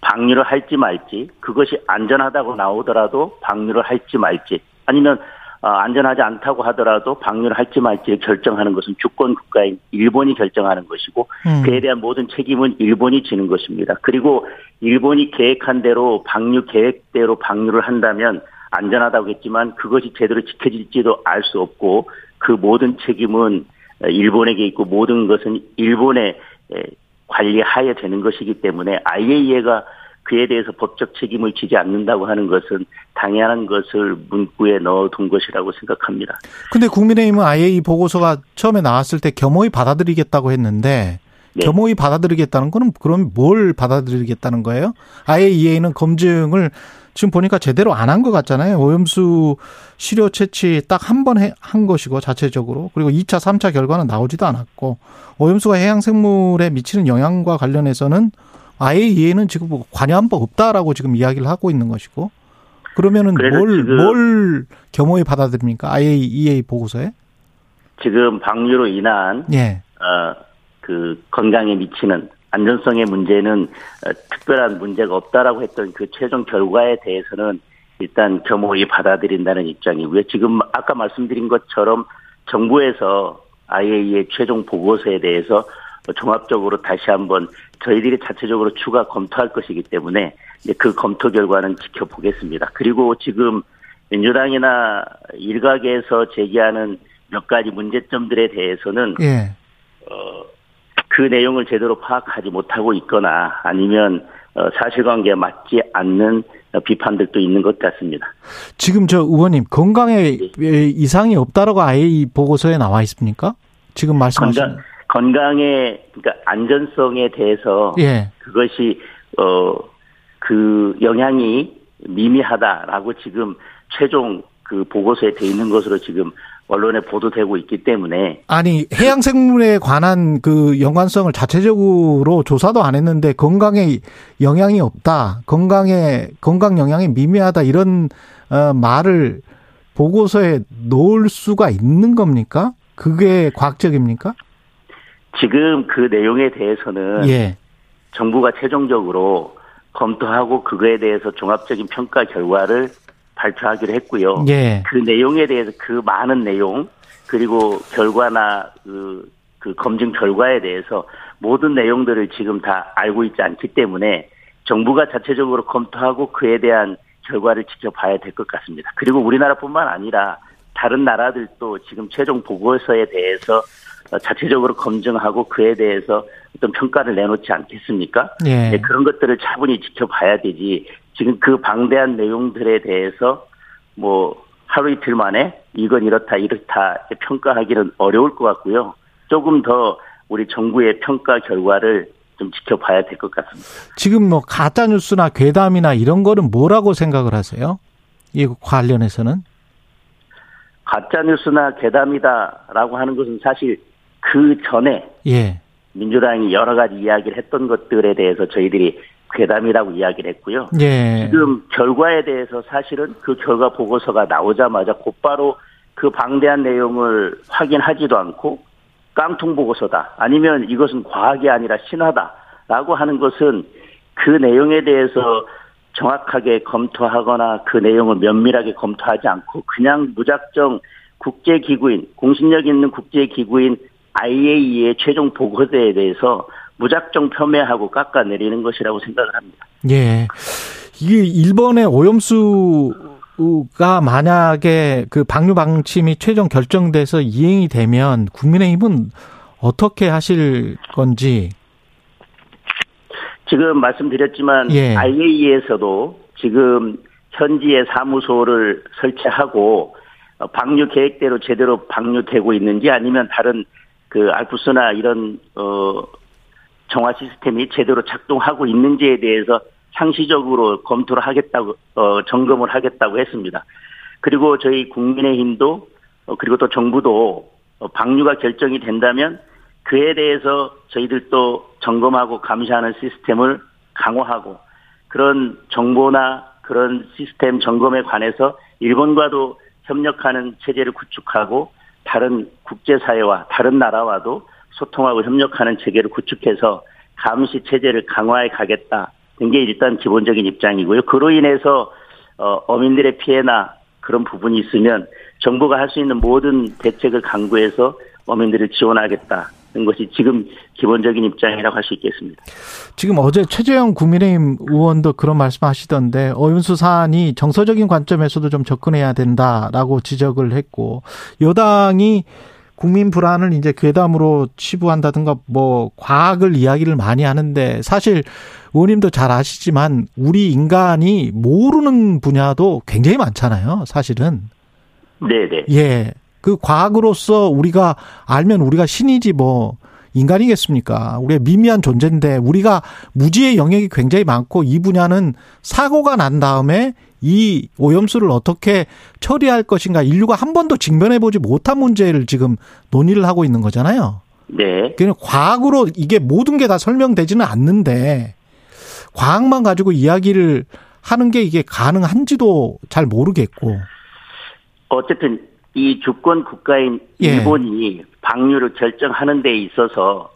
방류를 할지 말지 그것이 안전하다고 나오더라도 방류를 할지 말지 아니면 어, 안전하지 않다고 하더라도 방류를 할지 말지 결정하는 것은 주권 국가인 일본이 결정하는 것이고 음. 그에 대한 모든 책임은 일본이 지는 것입니다. 그리고 일본이 계획한 대로 방류 계획대로 방류를 한다면 안전하다고 했지만 그것이 제대로 지켜질지도 알 수 없고 그 모든 책임은 일본에게 있고 모든 것은 일본의 에, 관리하에 되는 것이기 때문에 IAEA가 그에 대해서 법적 책임을 지지 않는다고 하는 것은 당연한 것을 문구에 넣어둔 것이라고 생각합니다. 근데 국민의힘은 이 보고서가 처음에 나왔을 때 겸허히 받아들이겠다고 했는데 네. 겸허히 받아들이겠다는 거는 그럼 뭘 받아들이겠다는 거예요? IAEA는 검증을 지금 보니까 제대로 안 한 것 같잖아요. 오염수 시료 채취 딱 한 번 한 것이고 자체적으로 그리고 2차, 3차 결과는 나오지도 않았고 오염수가 해양 생물에 미치는 영향과 관련해서는 IAEA는 지금 뭐 관여한 바 없다라고 지금 이야기를 하고 있는 것이고 그러면은 뭘, 뭘 겸허히 받아들입니까? IAEA 보고서에? 지금 방류로 인한 예. 어, 그 건강에 미치는 안전성의 문제는 어, 특별한 문제가 없다라고 했던 그 최종 결과에 대해서는 일단 겸허히 받아들인다는 입장이고요. 지금 아까 말씀드린 것처럼 정부에서 IAEA 최종 보고서에 대해서 종합적으로 다시 한번 저희들이 자체적으로 추가 검토할 것이기 때문에 그 검토 결과는 지켜보겠습니다. 그리고 지금 민주당이나 일각에서 제기하는 몇 가지 문제점들에 대해서는 예. 그 내용을 제대로 파악하지 못하고 있거나 아니면 어, 사실관계에 맞지 않는 어, 비판들도 있는 것 같습니다. 지금 저 의원님 건강에 이상이 없다라고 아예 이 보고서에 나와 있습니까? 지금 말씀하신 건강 건강의 그러니까 안전성에 대해서 예. 그것이 어 그 영향이 미미하다라고 지금 최종 그 보고서에 돼 있는 것으로 지금 언론에 보도되고 있기 때문에 아니 해양 생물에 관한 그 연관성을 자체적으로 조사도 안 했는데 건강에 영향이 없다. 건강에 건강 영향이 미미하다 이런 어, 말을 보고서에 넣을 수가 있는 겁니까? 그게 과학적입니까? 지금 그 내용에 대해서는 예. 정부가 최종적으로 검토하고 그거에 대해서 종합적인 평가 결과를 발표하기로 했고요. 예. 그 내용에 대해서 그 많은 내용 그리고 결과나 그, 그 검증 결과에 대해서 모든 내용들을 지금 다 알고 있지 않기 때문에 정부가 자체적으로 검토하고 그에 대한 결과를 지켜봐야 될 것 같습니다. 그리고 우리나라뿐만 아니라 다른 나라들도 지금 최종 보고서에 대해서 자체적으로 검증하고 그에 대해서 어떤 평가를 내놓지 않겠습니까? 예. 네, 그런 것들을 차분히 지켜봐야 되지. 지금 그 방대한 내용들에 대해서 뭐 하루 이틀 만에 이건 이렇다 이렇다 평가하기는 어려울 것 같고요. 조금 더 우리 정부의 평가 결과를 좀 지켜봐야 될 것 같습니다. 지금 뭐 가짜 뉴스나 괴담이나 이런 거는 뭐라고 생각을 하세요? 이 관련해서는? 가짜 뉴스나 괴담이다라고 하는 것은 사실 그 전에 예. 민주당이 여러 가지 이야기를 했던 것들에 대해서 저희들이 괴담이라고 이야기를 했고요. 예. 지금 결과에 대해서 사실은 그 결과 보고서가 나오자마자 곧바로 그 방대한 내용을 확인하지도 않고 깡통 보고서다. 아니면 이것은 과학이 아니라 신화다라고 하는 것은 그 내용에 대해서 정확하게 검토하거나 그 내용을 면밀하게 검토하지 않고 그냥 무작정 국제기구인, 공신력 있는 국제기구인 IAEA의 최종 보고서에 대해서 무작정 폄훼하고 깎아내리는 것이라고 생각을 합니다. 예. 이게 일본의 오염수가 만약에 그 방류 방침이 최종 결정돼서 이행이 되면 국민의힘은 어떻게 하실 건지. 지금 말씀드렸지만 예. IAEA에서도 지금 현지에 사무소를 설치하고 어, 방류 계획대로 제대로 방류되고 있는지 아니면 다른 그 알프스나 이런 어 정화 시스템이 제대로 작동하고 있는지에 대해서 상시적으로 검토를 하겠다고 어 점검을 하겠다고 했습니다. 그리고 저희 국민의힘도 어, 그리고 또 정부도 어, 방류가 결정이 된다면 그에 대해서 저희들도 점검하고 감시하는 시스템을 강화하고 그런 정보나 그런 시스템 점검에 관해서 일본과도 협력하는 체제를 구축하고 다른 국제사회와 다른 나라와도 소통하고 협력하는 체계를 구축해서 감시 체제를 강화해 가겠다. 는게 일단 기본적인 입장이고요. 그로 인해서 어, 어민들의 피해나 그런 부분이 있으면 정부가 할 수 있는 모든 대책을 강구해서 어민들을 지원하겠다는 것이 지금 기본적인 입장이라고 할 수 있겠습니다. 지금 어제 최재형 국민의힘 의원도 그런 말씀 하시던데 어윤수 사안이 정서적인 관점에서도 좀 접근해야 된다라고 지적을 했고 여당이 국민 불안을 이제 괴담으로 치부한다든가 뭐 과학을 이야기를 많이 하는데 사실 의원님도 잘 아시지만 우리 인간이 모르는 분야도 굉장히 많잖아요. 사실은. 네네. 예. 그 과학으로서 우리가 알면 우리가 신이지 뭐 인간이겠습니까? 우리의 미미한 존재인데 우리가 무지의 영역이 굉장히 많고 이 분야는 사고가 난 다음에 이 오염수를 어떻게 처리할 것인가 인류가 한 번도 직면해 보지 못한 문제를 지금 논의를 하고 있는 거잖아요. 네. 그냥 과학으로 이게 모든 게 다 설명되지는 않는데 과학만 가지고 이야기를 하는 게 이게 가능한지도 잘 모르겠고. 어쨌든 이 주권 국가인 예. 일본이 방류를 결정하는 데 있어서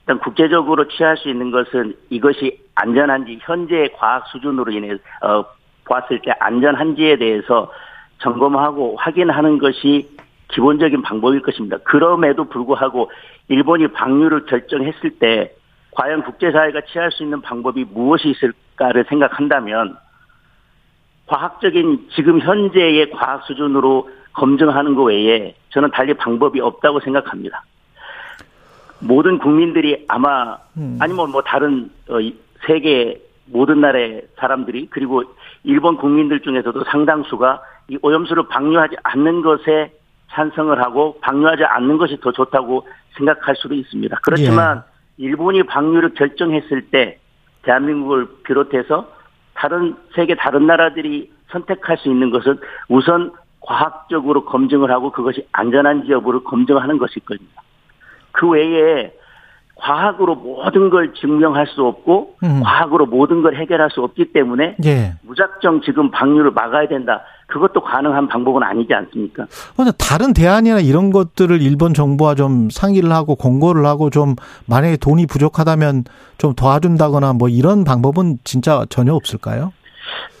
일단 국제적으로 취할 수 있는 것은 이것이 안전한지 현재의 과학 수준으로 인해 어 봤을 때 안전한지에 대해서 점검하고 확인하는 것이 기본적인 방법일 것입니다. 그럼에도 불구하고 일본이 방류를 결정했을 때 과연 국제사회가 취할 수 있는 방법이 무엇이 있을까를 생각한다면 과학적인 지금 현재의 과학 수준으로 검증하는 것 외에 저는 달리 방법이 없다고 생각합니다. 모든 국민들이 아마 아니면 뭐 다른 어, 이 세계 모든 나라의 사람들이 그리고 일본 국민들 중에서도 상당수가 이 오염수를 방류하지 않는 것에 찬성을 하고 방류하지 않는 것이 더 좋다고 생각할 수도 있습니다. 그렇지만 일본이 방류를 결정했을 때 대한민국을 비롯해서 다른 세계 다른 나라들이 선택할 수 있는 것은 우선 과학적으로 검증을 하고 그것이 안전한지 여부를 검증하는 것일 겁니다. 그 외에 과학으로 모든 걸 증명할 수 없고 음. 과학으로 모든 걸 해결할 수 없기 때문에 예. 무작정 지금 방류를 막아야 된다. 그것도 가능한 방법은 아니지 않습니까? 근데 다른 대안이나 이런 것들을 일본 정부와 좀 상의를 하고 공고를 하고 좀 만약에 돈이 부족하다면 좀 도와준다거나 뭐 이런 방법은 진짜 전혀 없을까요?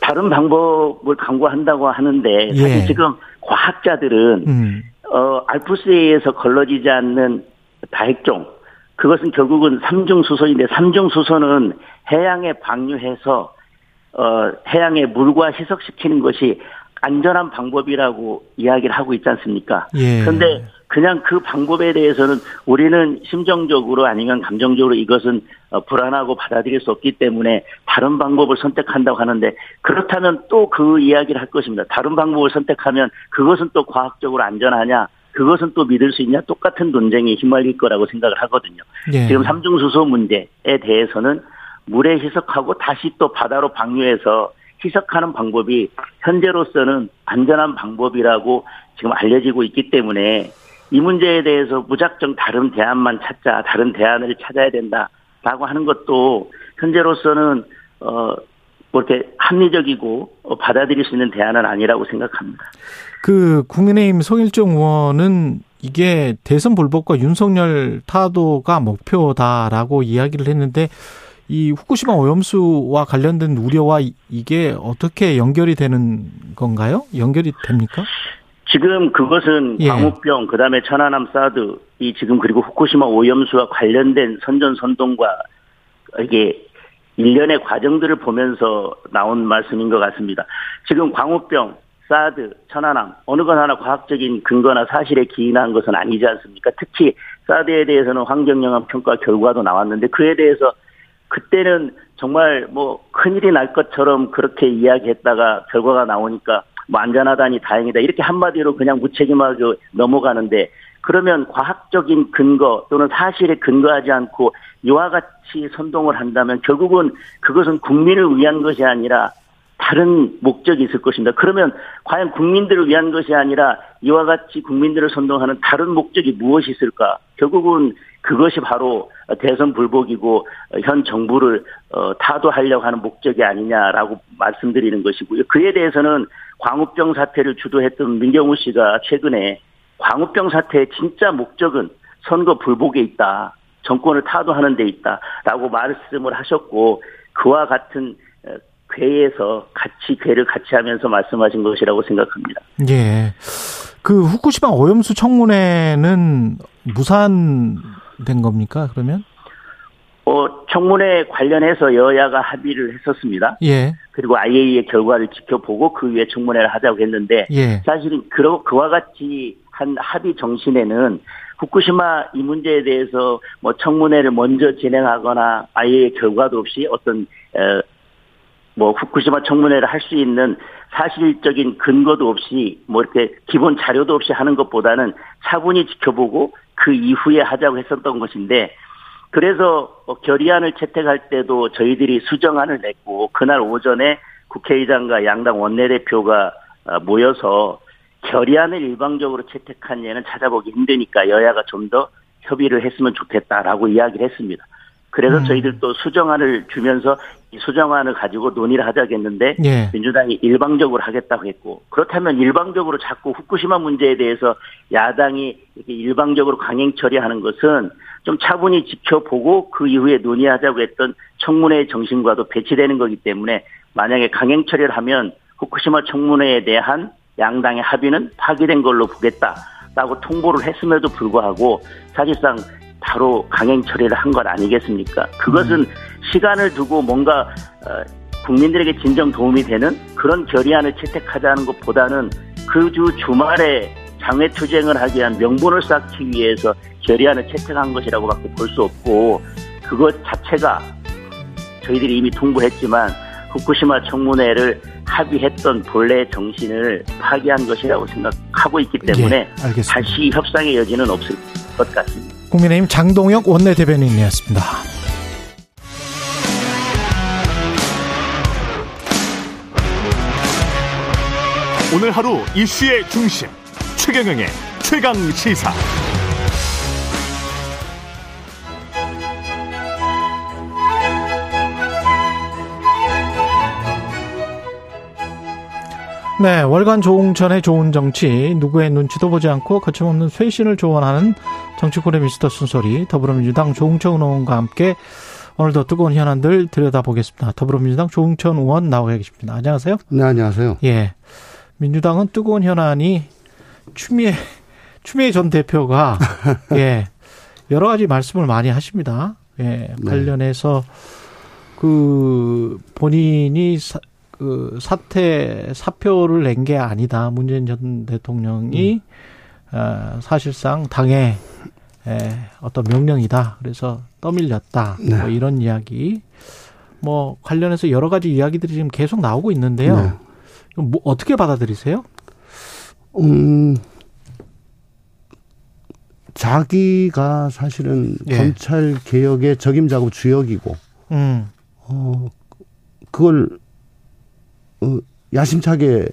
다른 방법을 강구한다고 하는데 사실 예. 지금 과학자들은 음. 어, 알프스에서 걸러지지 않는 다핵종 그것은 결국은 삼중 수소인데 삼중 수소는 해양에 방류해서 어, 해양의 물과 희석시키는 것이 안전한 방법이라고 이야기를 하고 있지 않습니까? 예. 그런데 그냥 그 방법에 대해서는 우리는 심정적으로 아니면 감정적으로 이것은 어, 불안하고 받아들일 수 없기 때문에 다른 방법을 선택한다고 하는데 그렇다면 또 그 이야기를 할 것입니다. 다른 방법을 선택하면 그것은 또 과학적으로 안전하냐? 그것은 또 믿을 수 있냐? 똑같은 논쟁에 휘말릴 거라고 생각을 하거든요. 예. 지금 삼중수소 문제에 대해서는 물에 희석하고 다시 또 바다로 방류해서 희석하는 방법이 현재로서는 안전한 방법이라고 지금 알려지고 있기 때문에 이 문제에 대해서 무작정 다른 대안만 찾자, 다른 대안을 찾아야 된다라고 하는 것도 현재로서는 어, 뭐 이렇게 합리적이고 어, 받아들일 수 있는 대안은 아니라고 생각합니다. 그 국민의힘 송일정 의원은 이게 대선 불복과 윤석열 타도가 목표다라고 이야기를 했는데 이 후쿠시마 오염수와 관련된 우려와 이- 이게 어떻게 연결이 되는 건가요? 연결이 됩니까? 지금 그것은 예. 광우병, 그 다음에 천안함 사드, 이 지금 그리고 후쿠시마 오염수와 관련된 선전 선동과 이게 일련의 과정들을 보면서 나온 말씀인 것 같습니다. 지금 광우병, 사드, 천안함, 어느 것 하나 과학적인 근거나 사실에 기인한 것은 아니지 않습니까? 특히 사드에 대해서는 환경영향 평가 결과도 나왔는데 그에 대해서 그때는 정말 뭐 큰일이 날 것처럼 그렇게 이야기했다가 결과가 나오니까 뭐 안전하다니 다행이다 이렇게 한마디로 그냥 무책임하게 넘어가는데 그러면 과학적인 근거 또는 사실에 근거하지 않고 이와 같이 선동을 한다면 결국은 그것은 국민을 위한 것이 아니라 다른 목적이 있을 것입니다. 그러면 과연 국민들을 위한 것이 아니라 이와 같이 국민들을 선동하는 다른 목적이 무엇이 있을까? 결국은 그것이 바로 대선 불복이고 현 정부를 어, 타도하려고 하는 목적이 아니냐라고 말씀드리는 것이고요. 그에 대해서는 광우병 사태를 주도했던 민경우 씨가 최근에 광우병 사태의 진짜 목적은 선거 불복에 있다. 정권을 타도하는 데 있다라고 말씀을 하셨고 그와 같은 어, 궤에서 같이 궤를 같이 하면서 말씀하신 것이라고 생각합니다. 예. 그 후쿠시마 오염수 청문회는 무산 된 겁니까? 그러면? 어, 청문회 관련해서 여야가 합의를 했었습니다. 예. 그리고 IAEA 결과를 지켜보고 그 위에 청문회를 하자고 했는데 예. 사실은 그러, 그와 같이 한 합의 정신에는 후쿠시마 이 문제에 대해서 뭐 청문회를 먼저 진행하거나 IAEA 결과도 없이 어떤 에, 뭐 후쿠시마 청문회를 할 수 있는 사실적인 근거도 없이 뭐 이렇게 기본 자료도 없이 하는 것보다는 차분히 지켜보고 그 이후에 하자고 했었던 것인데 그래서 어, 결의안을 채택할 때도 저희들이 수정안을 냈고 그날 오전에 국회의장과 양당 원내대표가 어, 모여서 결의안을 일방적으로 채택한 예는 찾아보기 힘드니까 여야가 좀 더 협의를 했으면 좋겠다라고 이야기를 했습니다. 그래서 음. 저희들도 수정안을 주면서 이 수정안을 가지고 논의를 하자겠는데 예. 민주당이 일방적으로 하겠다고 했고 그렇다면 일방적으로 자꾸 후쿠시마 문제에 대해서 야당이 이렇게 일방적으로 강행 처리하는 것은 좀 차분히 지켜보고 그 이후에 논의하자고 했던 청문회의 정신과도 배치되는 거기 때문에 만약에 강행 처리를 하면 후쿠시마 청문회에 대한 양당의 합의는 파기된 걸로 보겠다 라고 통보를 했음에도 불구하고 사실상 바로 강행 처리를 한 것 아니겠습니까? 그것은 시간을 두고 뭔가 어, 국민들에게 진정 도움이 되는 그런 결의안을 채택하자는 것보다는 그 주 주말에 장외 투쟁을 하기 위한 명분을 쌓기 위해서 결의안을 채택한 것이라고밖에 볼 수 없고 그것 자체가 저희들이 이미 통보했지만 후쿠시마 청문회를 합의했던 본래의 정신을 파기한 것이라고 생각하고 있기 때문에 예. 다시 협상의 여지는 없을 것 같습니다. 국민의힘 장동혁 원내대변인이었습니다. 오늘 하루 이슈의 중심 최경영의 최강 시사. 네, 월간 조홍천의 좋은 정치, 누구의 눈치도 보지 않고 거침없는 쇄신을 조언하는 정치권의 미스터 순소리, 더불어민주당 조홍천 의원과 함께 오늘도 뜨거운 현안들 들여다보겠습니다. 더불어민주당 조홍천 의원 나와 계십니다. 안녕하세요. 네, 안녕하세요. 예. 민주당은 뜨거운 현안이 추미애, 추미애 전 대표가, 예, 여러 가지 말씀을 많이 하십니다. 예, 관련해서 그 본인이 사, 그 사퇴 사표를 낸 게 아니다. 문재인 전 대통령이 어, 사실상 당의 에, 어떤 명령이다. 그래서 떠밀렸다. 네. 뭐 이런 이야기. 뭐 관련해서 여러 가지 이야기들이 지금 계속 나오고 있는데요. 네. 뭐 어떻게 받아들이세요? 음, 자기가 사실은 예. 검찰 개혁의 적임자고 주역이고, 음, 어, 그걸, 어, 야심차게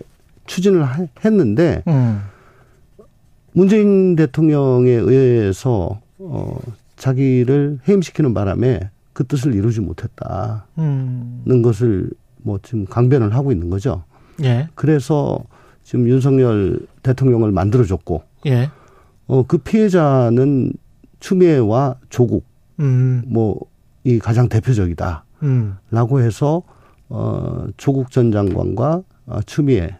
추진을 하- 했는데, 음, 문재인 대통령에 의해서, 어, 자기를 해임시키는 바람에 그 뜻을 이루지 못했다는 음, 것을 뭐 지금 강변을 하고 있는 거죠. 예, 그래서 지금 윤석열 대통령을 만들어줬고, 예, 어, 그 피해자는 추미애와 조국, 음, 뭐, 이 가장 대표적이다. 음, 라고 해서, 어, 조국 전 장관과 어, 추미애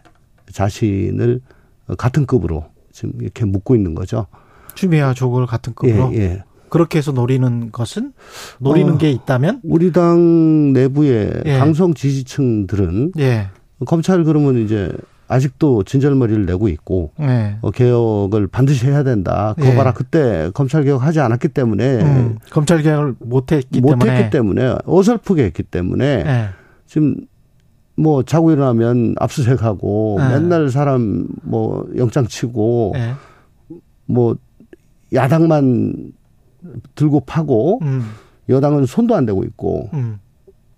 자신을 어, 같은 급으로 지금 이렇게 묶고 있는 거죠. 추미애와 조국을 같은 급으로 예, 예. 그렇게 해서 노리는 것은 노리는 어, 게 있다면 우리 당 내부의 예. 강성 지지층들은 예, 검찰 그러면 이제 아직도 진절머리를 내고 있고, 예, 어, 개혁을 반드시 해야 된다. 그거 예. 봐라. 그때 검찰 개혁하지 않았기 때문에 음, 검찰 개혁을 못했기 때문에 못했기 때문에 어설프게 했기 때문에 예, 지금 뭐 자고 일어나면 압수수색하고 네. 맨날 사람 뭐 영장 치고 예, 뭐 야당만 들고 파고 음, 여당은 손도 안 대고 있고 음.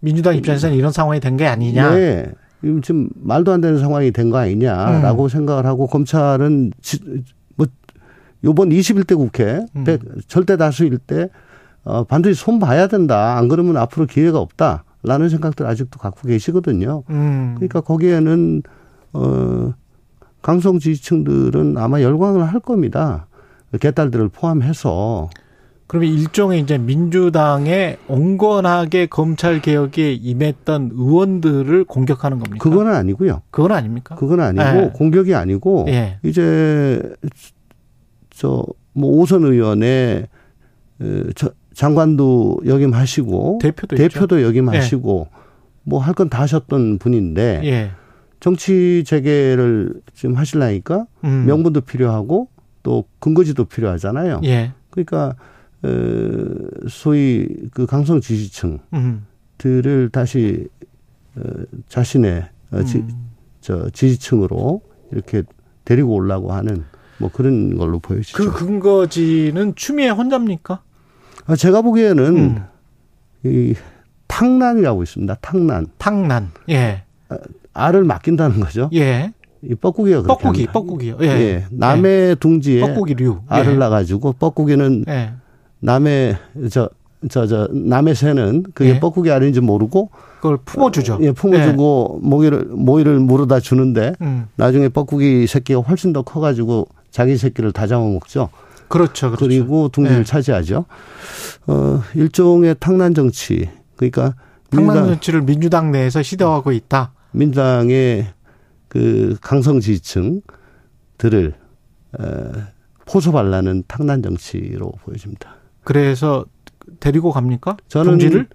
민주당 입장에서는 이런 상황이 된 게 아니냐. 네. 지금 지금 말도 안 되는 상황이 된 거 아니냐라고 음. 생각을 하고 검찰은 지, 뭐 요번 21대 국회 음. 백- 절대 다수일 때 어, 반드시 손 봐야 된다. 안 그러면 앞으로 기회가 없다 라는 생각들 아직도 갖고 계시거든요. 음, 그러니까 거기에는 어 강성 지지층들은 아마 열광을 할 겁니다. 개딸들을 포함해서 그러면 일종의 이제 민주당의 온건하게 검찰 개혁에 임했던 의원들을 공격하는 겁니까? 그건 아니고요. 그건 아닙니까? 그건 아니고 네. 공격이 아니고 예. 이제 저뭐 오선 의원의 어, 저 장관도 역임하시고 대표도. 대표도 역임하시고 뭐할 건 다 하셨던 분인데 예. 정치 재개를 지금 하시려니까 음. 명분도 필요하고 또 근거지도 필요하잖아요. 예. 그러니까 어, 소위 그 강성 지지층들을 음. 다시 어, 자신의 어, 지, 음. 저 지지층으로 이렇게 데리고 오려고 하는 뭐 그런 걸로 보여지죠. 그 근거지는 추미애 혼자입니까? 아, 제가 보기에는 음. 이 탕난이라고 있습니다. 탕난. 탕난. 예. 알을 맡긴다는 거죠. 예. 이 뻐꾸기가 그렇게 뻐꾸기, 합니다. 뻐꾸기요. 예. 예. 남의 둥지에 뻐꾸기류. 알을 예. 낳아가지고 뻐꾸기는 예. 남의 저 저 저 남의 새는 그게 예. 뻐꾸기 알인지 모르고 그걸 품어주죠. 예, 품어주고 모기를 모이를 물어다 주는데 음. 나중에 뻐꾸기 새끼가 훨씬 더 커가지고 자기 새끼를 다 잡아먹죠. 그렇죠. 그렇죠. 그리고 둥지를 예. 차지하죠. 어 일종의 탕난 정치. 그러니까 탕난 민주당, 정치를 민주당 내에서 시도하고 있다. 민주당의 그 강성 지지층들을 어, 포섭하려는 탕난 정치로 보여집니다. 그래서 데리고 갑니까? 저는 동지를?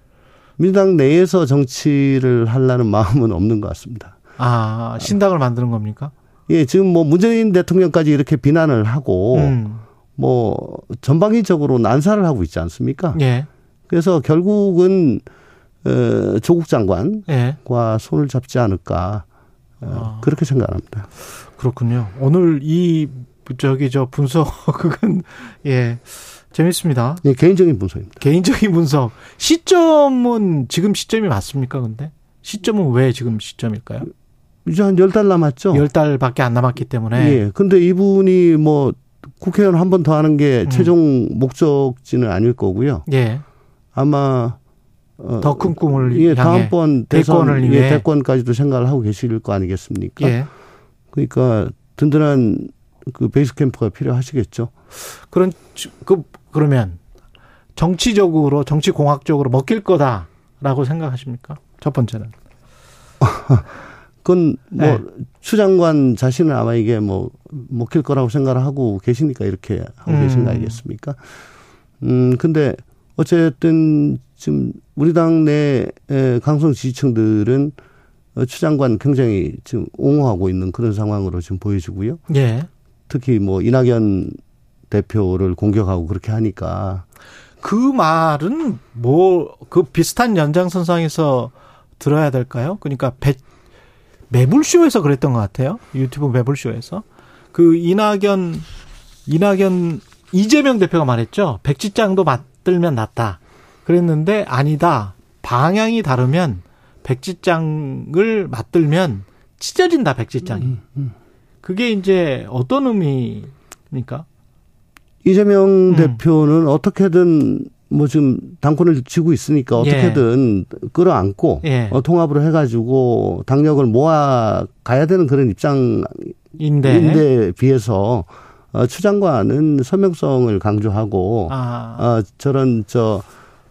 민주당 내에서 정치를 하려는 마음은 없는 것 같습니다. 아, 신당을 만드는 겁니까? 예, 지금 뭐 문재인 대통령까지 이렇게 비난을 하고 음. 뭐 전방위적으로 난사를 하고 있지 않습니까? 예. 그래서 결국은 어, 조국 장관과 예. 손을 잡지 않을까 어, 아. 그렇게 생각합니다. 그렇군요. 오늘 이 저기 저 분석은 예 재밌습니다. 예, 개인적인 분석입니다. 개인적인 분석 시점은 지금 시점이 맞습니까? 근데 시점은 왜 지금 시점일까요? 이제 한 열 달 남았죠. 열 달밖에 안 남았기 때문에. 예. 근데 이분이 뭐 국회의원 한 번 더 하는 게 음. 최종 목적지는 아닐 거고요. 예. 아마 어, 더큰 꿈을 예, 다음번 대선 대권을 예, 위해. 대권까지도 생각을 하고 계실 거 아니겠습니까? 예. 그러니까 든든한 그 베이스 캠프가 필요하시겠죠. 그런 그 그러면 정치적으로 정치 공학적으로 먹힐 거다라고 생각하십니까? 첫 번째는. 그건 뭐 네. 추 장관 자신은 아마 이게 뭐 먹힐 거라고 생각을 하고 계시니까 이렇게 하고 음. 계신 거 아니겠습니까? 음 근데 어쨌든 지금 우리 당내 강성 지지층들은 어, 추 장관 굉장히 지금 옹호하고 있는 그런 상황으로 지금 보여지고요. 예. 특히 뭐 이낙연 대표를 공격하고 그렇게 하니까 그 말은 뭐 그 비슷한 연장선상에서 들어야 될까요? 그러니까 배, 매불쇼에서 그랬던 것 같아요. 유튜브 매불쇼에서 그 이낙연 이낙연 이재명 대표가 말했죠. 백지장도 맞들면 낫다. 그랬는데 아니다. 방향이 다르면 백지장을 맞들면 찢어진다 백지장이. 그게 이제 어떤 의미입니까? 이재명 음. 대표는 어떻게든 뭐 지금 당권을 쥐고 있으니까 어떻게든 끌어안고 예. 어, 통합으로 해가지고 당력을 모아 가야 되는 그런 입장인데 인데 비해서 어, 추 장관은 선명성을 강조하고 아. 어, 저런 저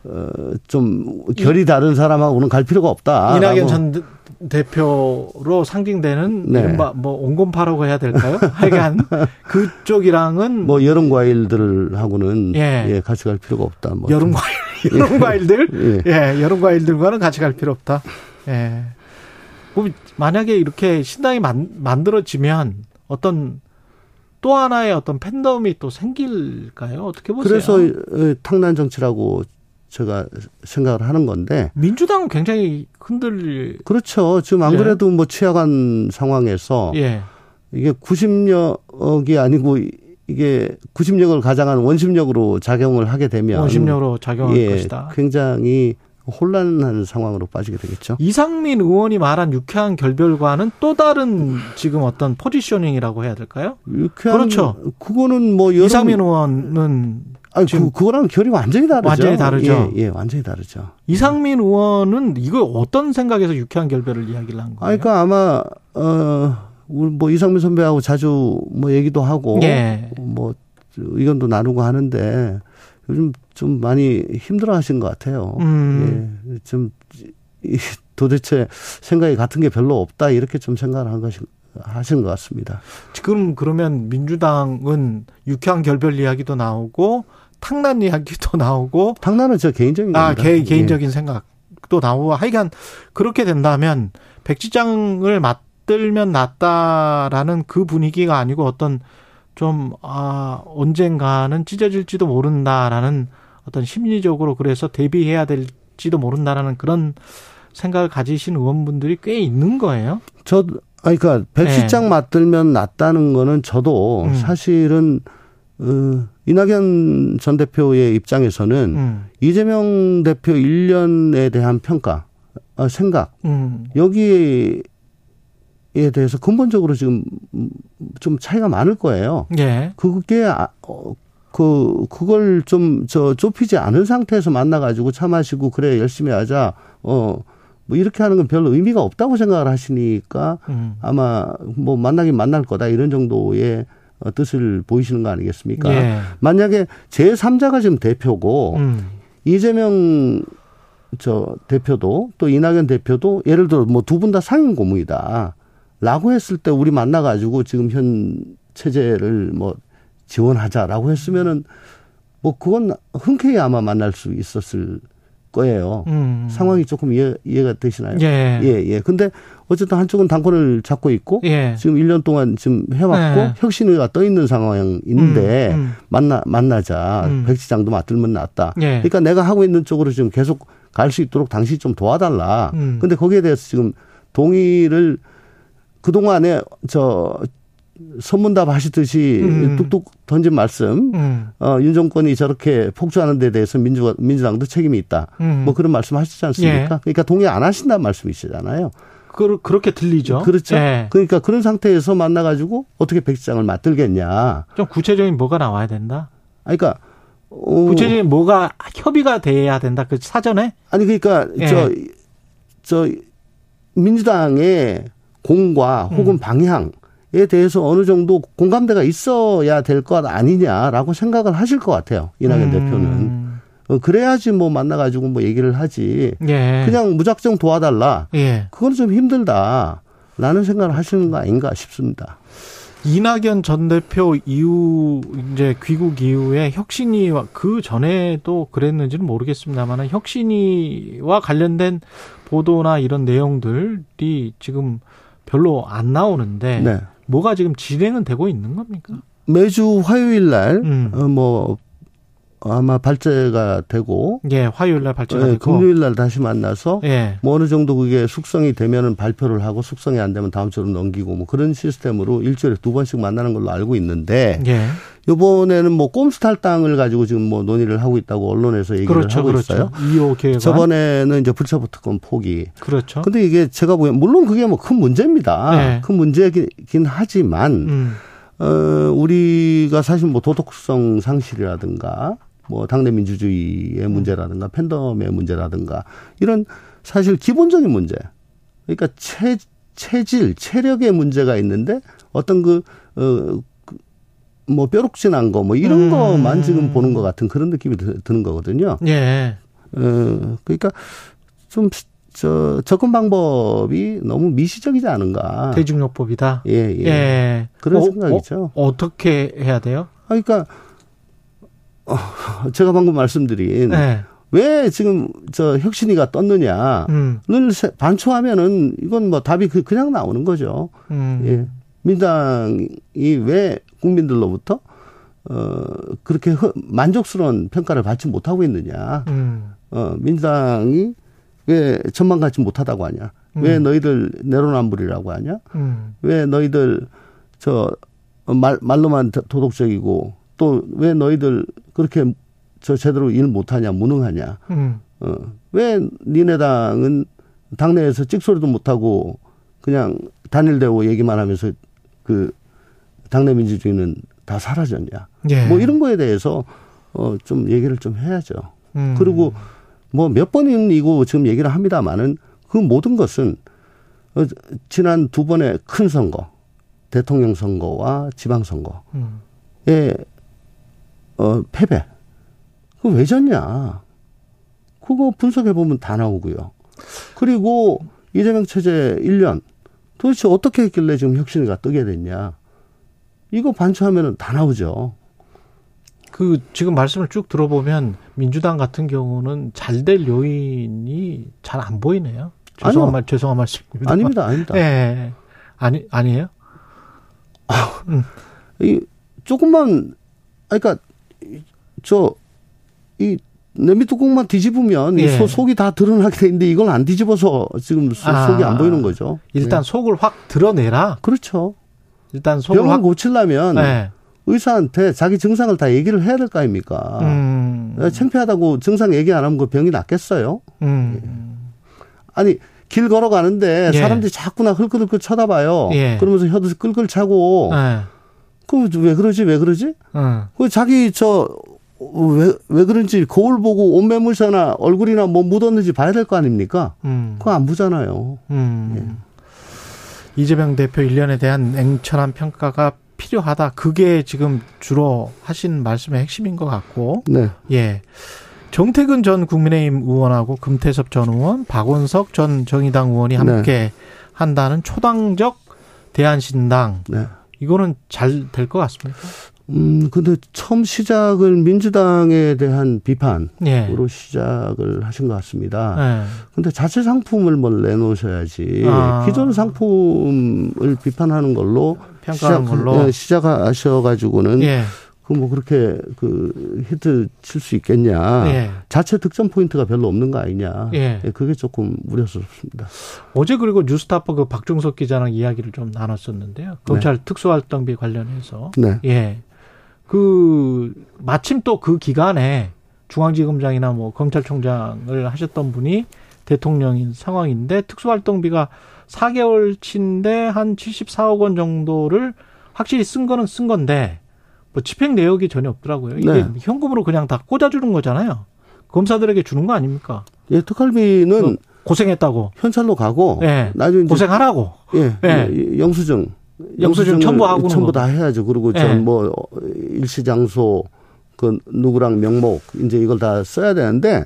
어, 좀 결이 다른 사람하고는 갈 필요가 없다. 이낙연 전 대- 대표로 상징되는 네. 이른바 뭐 온건파라고 해야 될까요? 하여간 그쪽이랑은 뭐 여름 과일들하고는 예. 예. 같이 갈 필요가 없다. 뭐 여름 과일, 여름 과일들, 예. 예, 여름 과일들과는 같이 갈 필요 없다. 예. 뭐 만약에 이렇게 신당이 만, 만들어지면 어떤 또 하나의 어떤 팬덤이 또 생길까요? 어떻게 보세요? 그래서 어, 탕난 정치라고 제가 생각을 하는 건데 민주당은 굉장히 흔들, 그렇죠. 지금 안 예. 그래도 뭐 취약한 상황에서 예, 이게 구심력이 아니고 이- 이게 구심력을 가장한 원심력으로 작용을 하게 되면 원심력으로 작용할 예, 것이다. 굉장히 혼란한 상황으로 빠지게 되겠죠. 이상민 의원이 말한 유쾌한 결별과는 또 다른 지금 어떤 포지셔닝이라고 해야 될까요? 유쾌한 그렇죠. 그거는 뭐 여러 이상민 의원은 아니 지금 그 그거랑 결이 완전히 다르죠. 완전히 다르죠. 예, 예, 완전히 다르죠. 이상민 의원은 이거 어떤 생각에서 유쾌한 결별을 이야기를 한 아, 거예요? 그러니까 아마 어, 우리 뭐 이상민 선배하고 자주 뭐 얘기도 하고 예. 뭐 의견도 나누고 하는데 요즘 좀 많이 힘들어하신 것 같아요. 음. 예, 좀 이- 도대체 생각이 같은 게 별로 없다 이렇게 좀 생각을 한 것이 하시는 것 같습니다. 지금 그러면 민주당은 유쾌한 결별 이야기도 나오고 탕난 이야기도 나오고 당나는 저 개인적인 아 겁니다. 개, 예. 개인적인 생각도 나오고 하여간 그렇게 된다면 백지장을 맞들면 낫다라는 그 분위기가 아니고 어떤 좀, 아, 언젠가는 찢어질지도 모른다라는 어떤 심리적으로 그래서 대비해야 될지도 모른다라는 그런 생각을 가지신 의원분들이 꽤 있는 거예요. 저, 아니, 그니까, 백시장 맞들면 낫다는 거는 저도 네. 음. 사실은, 어, 이낙연 전 대표의 입장에서는 음, 이재명 대표 1년에 대한 평가, 어, 생각, 음, 여기에 대해서 근본적으로 지금 좀 차이가 많을 거예요. 예, 그게, 아, 어, 그, 그걸 좀, 저, 좁히지 않은 상태에서 만나가지고 차 마시고, 그래, 열심히 하자, 어, 뭐, 이렇게 하는 건별 의미가 없다고 생각을 하시니까, 음, 아마 뭐 만나긴 만날 거다 이런 정도의 어, 뜻을 보이시는 거 아니겠습니까? 예, 만약에 제3자가 지금 대표고 음, 이재명 저 대표도 또 이낙연 대표도 예를 들어 뭐 두 분 다 상임 고문이다. 라고 했을 때 우리 만나 가지고 지금 현 체제를 뭐 지원하자라고 했으면은 뭐 그건 흔쾌히 아마 만날 수 있었을 거예요. 음. 상황이 조금 이해, 이해가 되시나요? 예, 예, 예. 근데 어쨌든 한쪽은 당권을 잡고 있고 예, 지금 1년 동안 지금 해왔고 네. 혁신위가 떠 있는 상황인데 음, 음. 만나 만나자 음. 백지장도 맞들면 낫다. 예. 그러니까 내가 하고 있는 쪽으로 지금 계속 갈 수 있도록 당신이 좀 도와달라. 음. 근데 거기에 대해서 지금 동의를 그 동안에 저 선문답 하시듯이 음. 뚝뚝 던진 말씀. 음, 어, 윤 정권이 저렇게 폭주하는 데 대해서 민주, 민주당도 책임이 있다. 음. 뭐 그런 말씀 하시지 않습니까? 예. 그러니까 동의 안 하신다는 말씀이시잖아요. 그, 그렇게 들리죠. 그렇죠. 예. 그러니까 그런 상태에서 만나가지고 어떻게 백지장을 맞들겠냐. 좀 구체적인 뭐가 나와야 된다. 아니, 그러니까 어, 구체적인 뭐가 협의가 돼야 된다. 그 사전에 아니 그러니까 예. 저 저 민주당의 공과 혹은 음. 방향 에 대해서 어느 정도 공감대가 있어야 될 것 아니냐라고 생각을 하실 것 같아요. 이낙연 음. 대표는. 어, 그래야지 뭐 만나가지고 뭐 얘기를 하지. 예. 그냥 무작정 도와달라. 예. 그건 좀 힘들다. 라는 생각을 하시는 거 아닌가 싶습니다. 이낙연 전 대표 이후 이제 귀국 이후에 혁신이와 그 전에도 그랬는지는 모르겠습니다만 혁신이와 관련된 보도나 이런 내용들이 지금 별로 안 나오는데 네. 뭐가 지금 진행은 되고 있는 겁니까? 매주 화요일 날, 음. 어, 뭐, 아마 발제가 되고, 예, 화요일 날 발제가 예, 되고 금요일 날 다시 만나서, 예. 뭐 어느 정도 그게 숙성이 되면은 발표를 하고 숙성이 안 되면 다음 주로 넘기고 뭐 그런 시스템으로 일주일에 두 번씩 만나는 걸로 알고 있는데 예. 이번에는 뭐 꼼수 탈당을 가지고 지금 뭐 논의를 하고 있다고 언론에서 얘기를 그렇죠. 하고 그렇죠. 있어요. 2호 계획안. 저번에는 이제 불체포 특권 포기. 그렇죠. 근데 이게 제가 보기엔 물론 그게 뭐 큰 문제입니다. 네. 큰 문제긴 하지만 음. 어 우리가 사실 뭐 도덕성 상실이라든가 뭐 당내 민주주의의 문제라든가 팬덤의 문제라든가 이런 사실 기본적인 문제. 그러니까 체 체질, 체력의 문제가 있는데 어떤 그, 어, 그, 뭐 뾰룩진한 거 뭐 이런 음. 거만 지금 보는 것 같은 그런 느낌이 드- 드는 거거든요. 예. 어, 그러니까 좀, 저, 접근 방법이 너무 미시적이지 않은가. 대중요법이다. 예, 예. 예. 그런 어, 생각이죠. 어, 어떻게 해야 돼요? 아, 그러니까, 어, 제가 방금 말씀드린, 예. 왜 지금 저 혁신이가 떴느냐를 음. 세- 반초하면은 이건 뭐 답이 그- 그냥 나오는 거죠. 음. 예. 민당이 왜 국민들로부터 어, 그렇게 허- 만족스러운 평가를 받지 못하고 있느냐. 음. 어, 민주당이 왜 천만 갖지 못하다고 하냐? 왜 음. 너희들 내로남불이라고 하냐? 음. 왜 너희들 저 말, 말로만 도- 도덕적이고 또 왜 너희들 그렇게 저 제대로 일 못하냐 무능하냐? 음. 어, 왜 니네 당은 당내에서 찍소리도 못하고 그냥 단일대고 얘기만 하면서 그 당내 민주주의는 다 사라졌냐? 예. 뭐 이런 거에 대해서 어, 좀 얘기를 좀 해야죠. 음. 그리고 뭐 몇 번이고 지금 얘기를 합니다마는 그 모든 것은 어, 지난 두 번의 큰 선거, 대통령 선거와 지방 선거의 음. 어, 패배. 그왜 졌냐? 그거 분석해 보면 다 나오고요. 그리고 이재명 체제 1년 도대체 어떻게 했길래 지금 혁신이가 뜨게 됐냐? 이거 반추하면은 다 나오죠. 그 지금 말씀을 쭉 들어보면 민주당 같은 경우는 잘 될 요인이 잘 안 보이네요. 죄송한 아니요. 말 죄송한 말씀입니다. 아닙니다, 아닙니다. 예. 아니 아니에요? 이 조금만 아 그러니까 저이 냄비 뚜껑만 뒤집으면 이 예. 소, 속이 다 드러나게 되는데 이걸 안 뒤집어서 지금 소, 아. 속이 안 보이는 거죠. 일단 네. 속을 확 드러내라. 그렇죠. 일단 속을 병을 확 고치려면 네. 의사한테 자기 증상을 다 얘기를 해야 될 거 아닙니까? 음. 네, 창피하다고 증상 얘기 안 하면 그 병이 낫겠어요? 음. 아니 길 걸어가는데 예. 사람들이 자꾸나 흘끗흘끗 쳐다봐요. 예. 그러면서 혀도 끌끌 차고 네. 그왜 그러지 왜 그러지? 음. 그 자기 저 왜 왜 그런지 거울 보고 옷매물새나 얼굴이나 뭐 묻었는지 봐야 될 거 아닙니까? 음. 그거 안 보잖아요. 음. 이재명 대표 일련에 대한 냉철한 평가가 필요하다. 그게 지금 주로 하신 말씀의 핵심인 것 같고, 네. 예. 정태근 전 국민의힘 의원하고 금태섭 전 의원, 박원석 전 정의당 의원이 함께 한다는 초당적 대한신당. 네. 이거는 잘 될 것 같습니까? 음, 근데 처음 시작을 민주당에 대한 비판으로 예. 시작을 하신 것 같습니다. 예. 근데 자체 상품을 뭘 내놓으셔야지. 아. 기존 상품을 비판하는 걸로 평가하는 걸로. 예, 시작하셔가지고는 예. 그뭐 그렇게 그 히트 칠 수 있겠냐. 예. 자체 득점 포인트가 별로 없는 거 아니냐. 예. 그게 조금 우려스럽습니다. 어제 그리고 뉴스타파 그 박중석 기자랑 이야기를 좀 나눴었는데요. 검찰 특수활동비 관련해서. 네. 예. 그 마침 또 그 기간에 중앙지검장이나 뭐 검찰총장을 하셨던 분이 대통령인 상황인데 특수활동비가 4개월치인데 한 74억 원 정도를 확실히 쓴 거는 쓴 건데 뭐 집행 내역이 전혀 없더라고요. 이게 네. 현금으로 그냥 다 꽂아주는 거잖아요. 검사들에게 주는 거 아닙니까? 예, 특활비는 고생했다고. 현찰로 가고 예. 나중에 고생하라고. 예, 예. 예, 영수증 영수증 첨부하고는 첨부 뭐. 다 해야죠. 그리고 예. 전뭐 일시 장소 그 누구랑 명목 이제 이걸 다 써야 되는데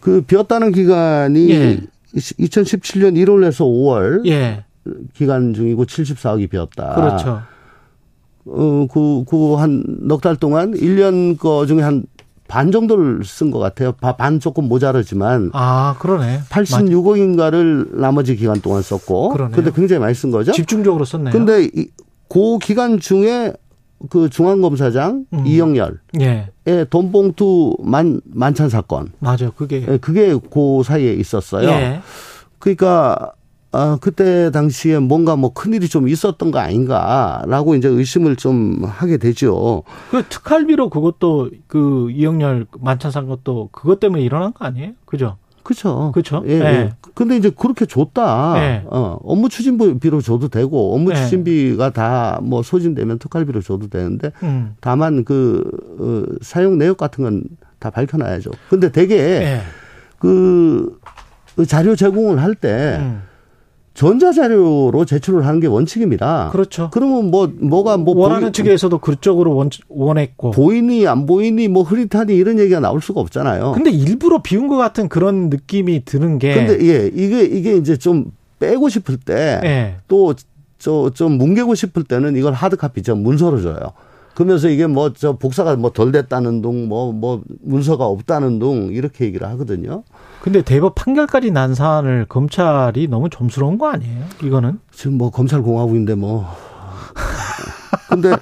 그 비었다는 기간이 예. 2017년 1월에서 5월 예. 기간 중이고 74억이 비었다. 그렇죠. 어, 그, 그 한 넉 달 동안 1년 거 중에 한 반 정도를 쓴 것 같아요. 바- 반 조금 모자르지만 아, 그러네. 86억인가를 나머지 기간 동안 썼고. 그러네요. 근데 굉장히 많이 쓴 거죠. 집중적으로 썼네요. 근데 이, 그 기간 중에 그 중앙검사장 음. 이영열의 예. 돈봉투 만, 만찬 사건. 맞아요. 그게 예, 그게 그 사이에 있었어요. 예. 그러니까 아, 그때 당시에 뭔가 뭐 큰일이 좀 있었던 거 아닌가라고 이제 의심을 좀 하게 되죠. 그 특활비로 그것도 그 이영렬 만찬 산 것도 그것 때문에 일어난 거 아니에요? 그죠? 그렇죠. 그쵸? 예. 예. 예. 근데 이제 그렇게 줬다. 예. 어, 업무 추진비로 줘도 되고 업무 예. 추진비가 다 뭐 소진되면 특활비로 줘도 되는데 음. 다만 그 어, 사용 내역 같은 건 다 밝혀놔야죠. 근데 되게 예. 그 자료 제공을 할때 음. 전자자료로 제출을 하는 게 원칙입니다. 그렇죠. 그러면 뭐 뭐가 뭐 원하는 보이- 측에서도 그쪽으로 원, 원했고. 보이니 안 보이니 뭐 흐릿하니 이런 얘기가 나올 수가 없잖아요. 근데 일부러 비운 것 같은 그런 느낌이 드는 게. 근데 예, 이게 이게 이제 좀 빼고 싶을 때 예. 또저좀 뭉개고 싶을 때는 이걸 하드 카피 저 문서로 줘요. 그러면서 이게 뭐 저 복사가 뭐 덜 됐다는 둥 뭐 뭐 문서가 없다는 둥 이렇게 얘기를 하거든요. 근데 대법 판결까지 난 사안을 검찰이 너무 점스러운 거 아니에요? 이거는? 지금 뭐 검찰 공화국인데 뭐 근데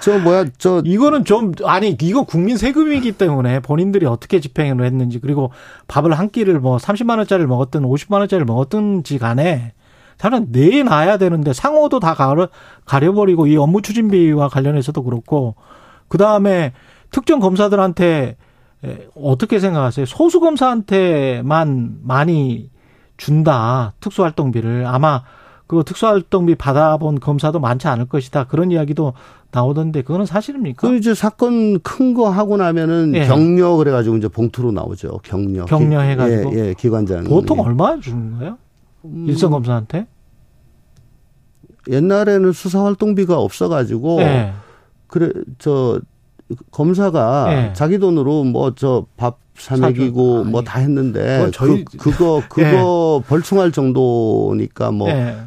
저 뭐야 저 이거는 좀 아니 이거 국민 세금이기 때문에 본인들이 어떻게 집행을 했는지 그리고 밥을 한 끼를 뭐 30만 원짜리를 먹었든 50만 원짜리를 먹었든지 간에 다른 내놔야 되는데 상호도 다 가려 가려버리고 이 업무 추진비와 관련해서도 그렇고 그 다음에 특정 검사들한테 에, 어떻게 생각하세요? 소수 검사한테만 많이 준다 특수활동비를 아마 그 특수활동비 받아본 검사도 많지 않을 것이다 그런 이야기도 나오던데 그거는 사실입니까? 그 이제 사건 큰 거 하고 나면은 예. 격려 그래가지고 이제 봉투로 나오죠 격려 격려 해가지고? 예, 예 기관장 보통 얼마 주는 거예요? 음. 일선 검사한테? 옛날에는 수사 활동비가 없어가지고 네. 그래 저 검사가 예. 자기 돈으로 뭐 저 밥 사먹이고. 뭐 다 했는데 저희- 그, 그거 그거 벌충할 정도니까 뭐 네. 어,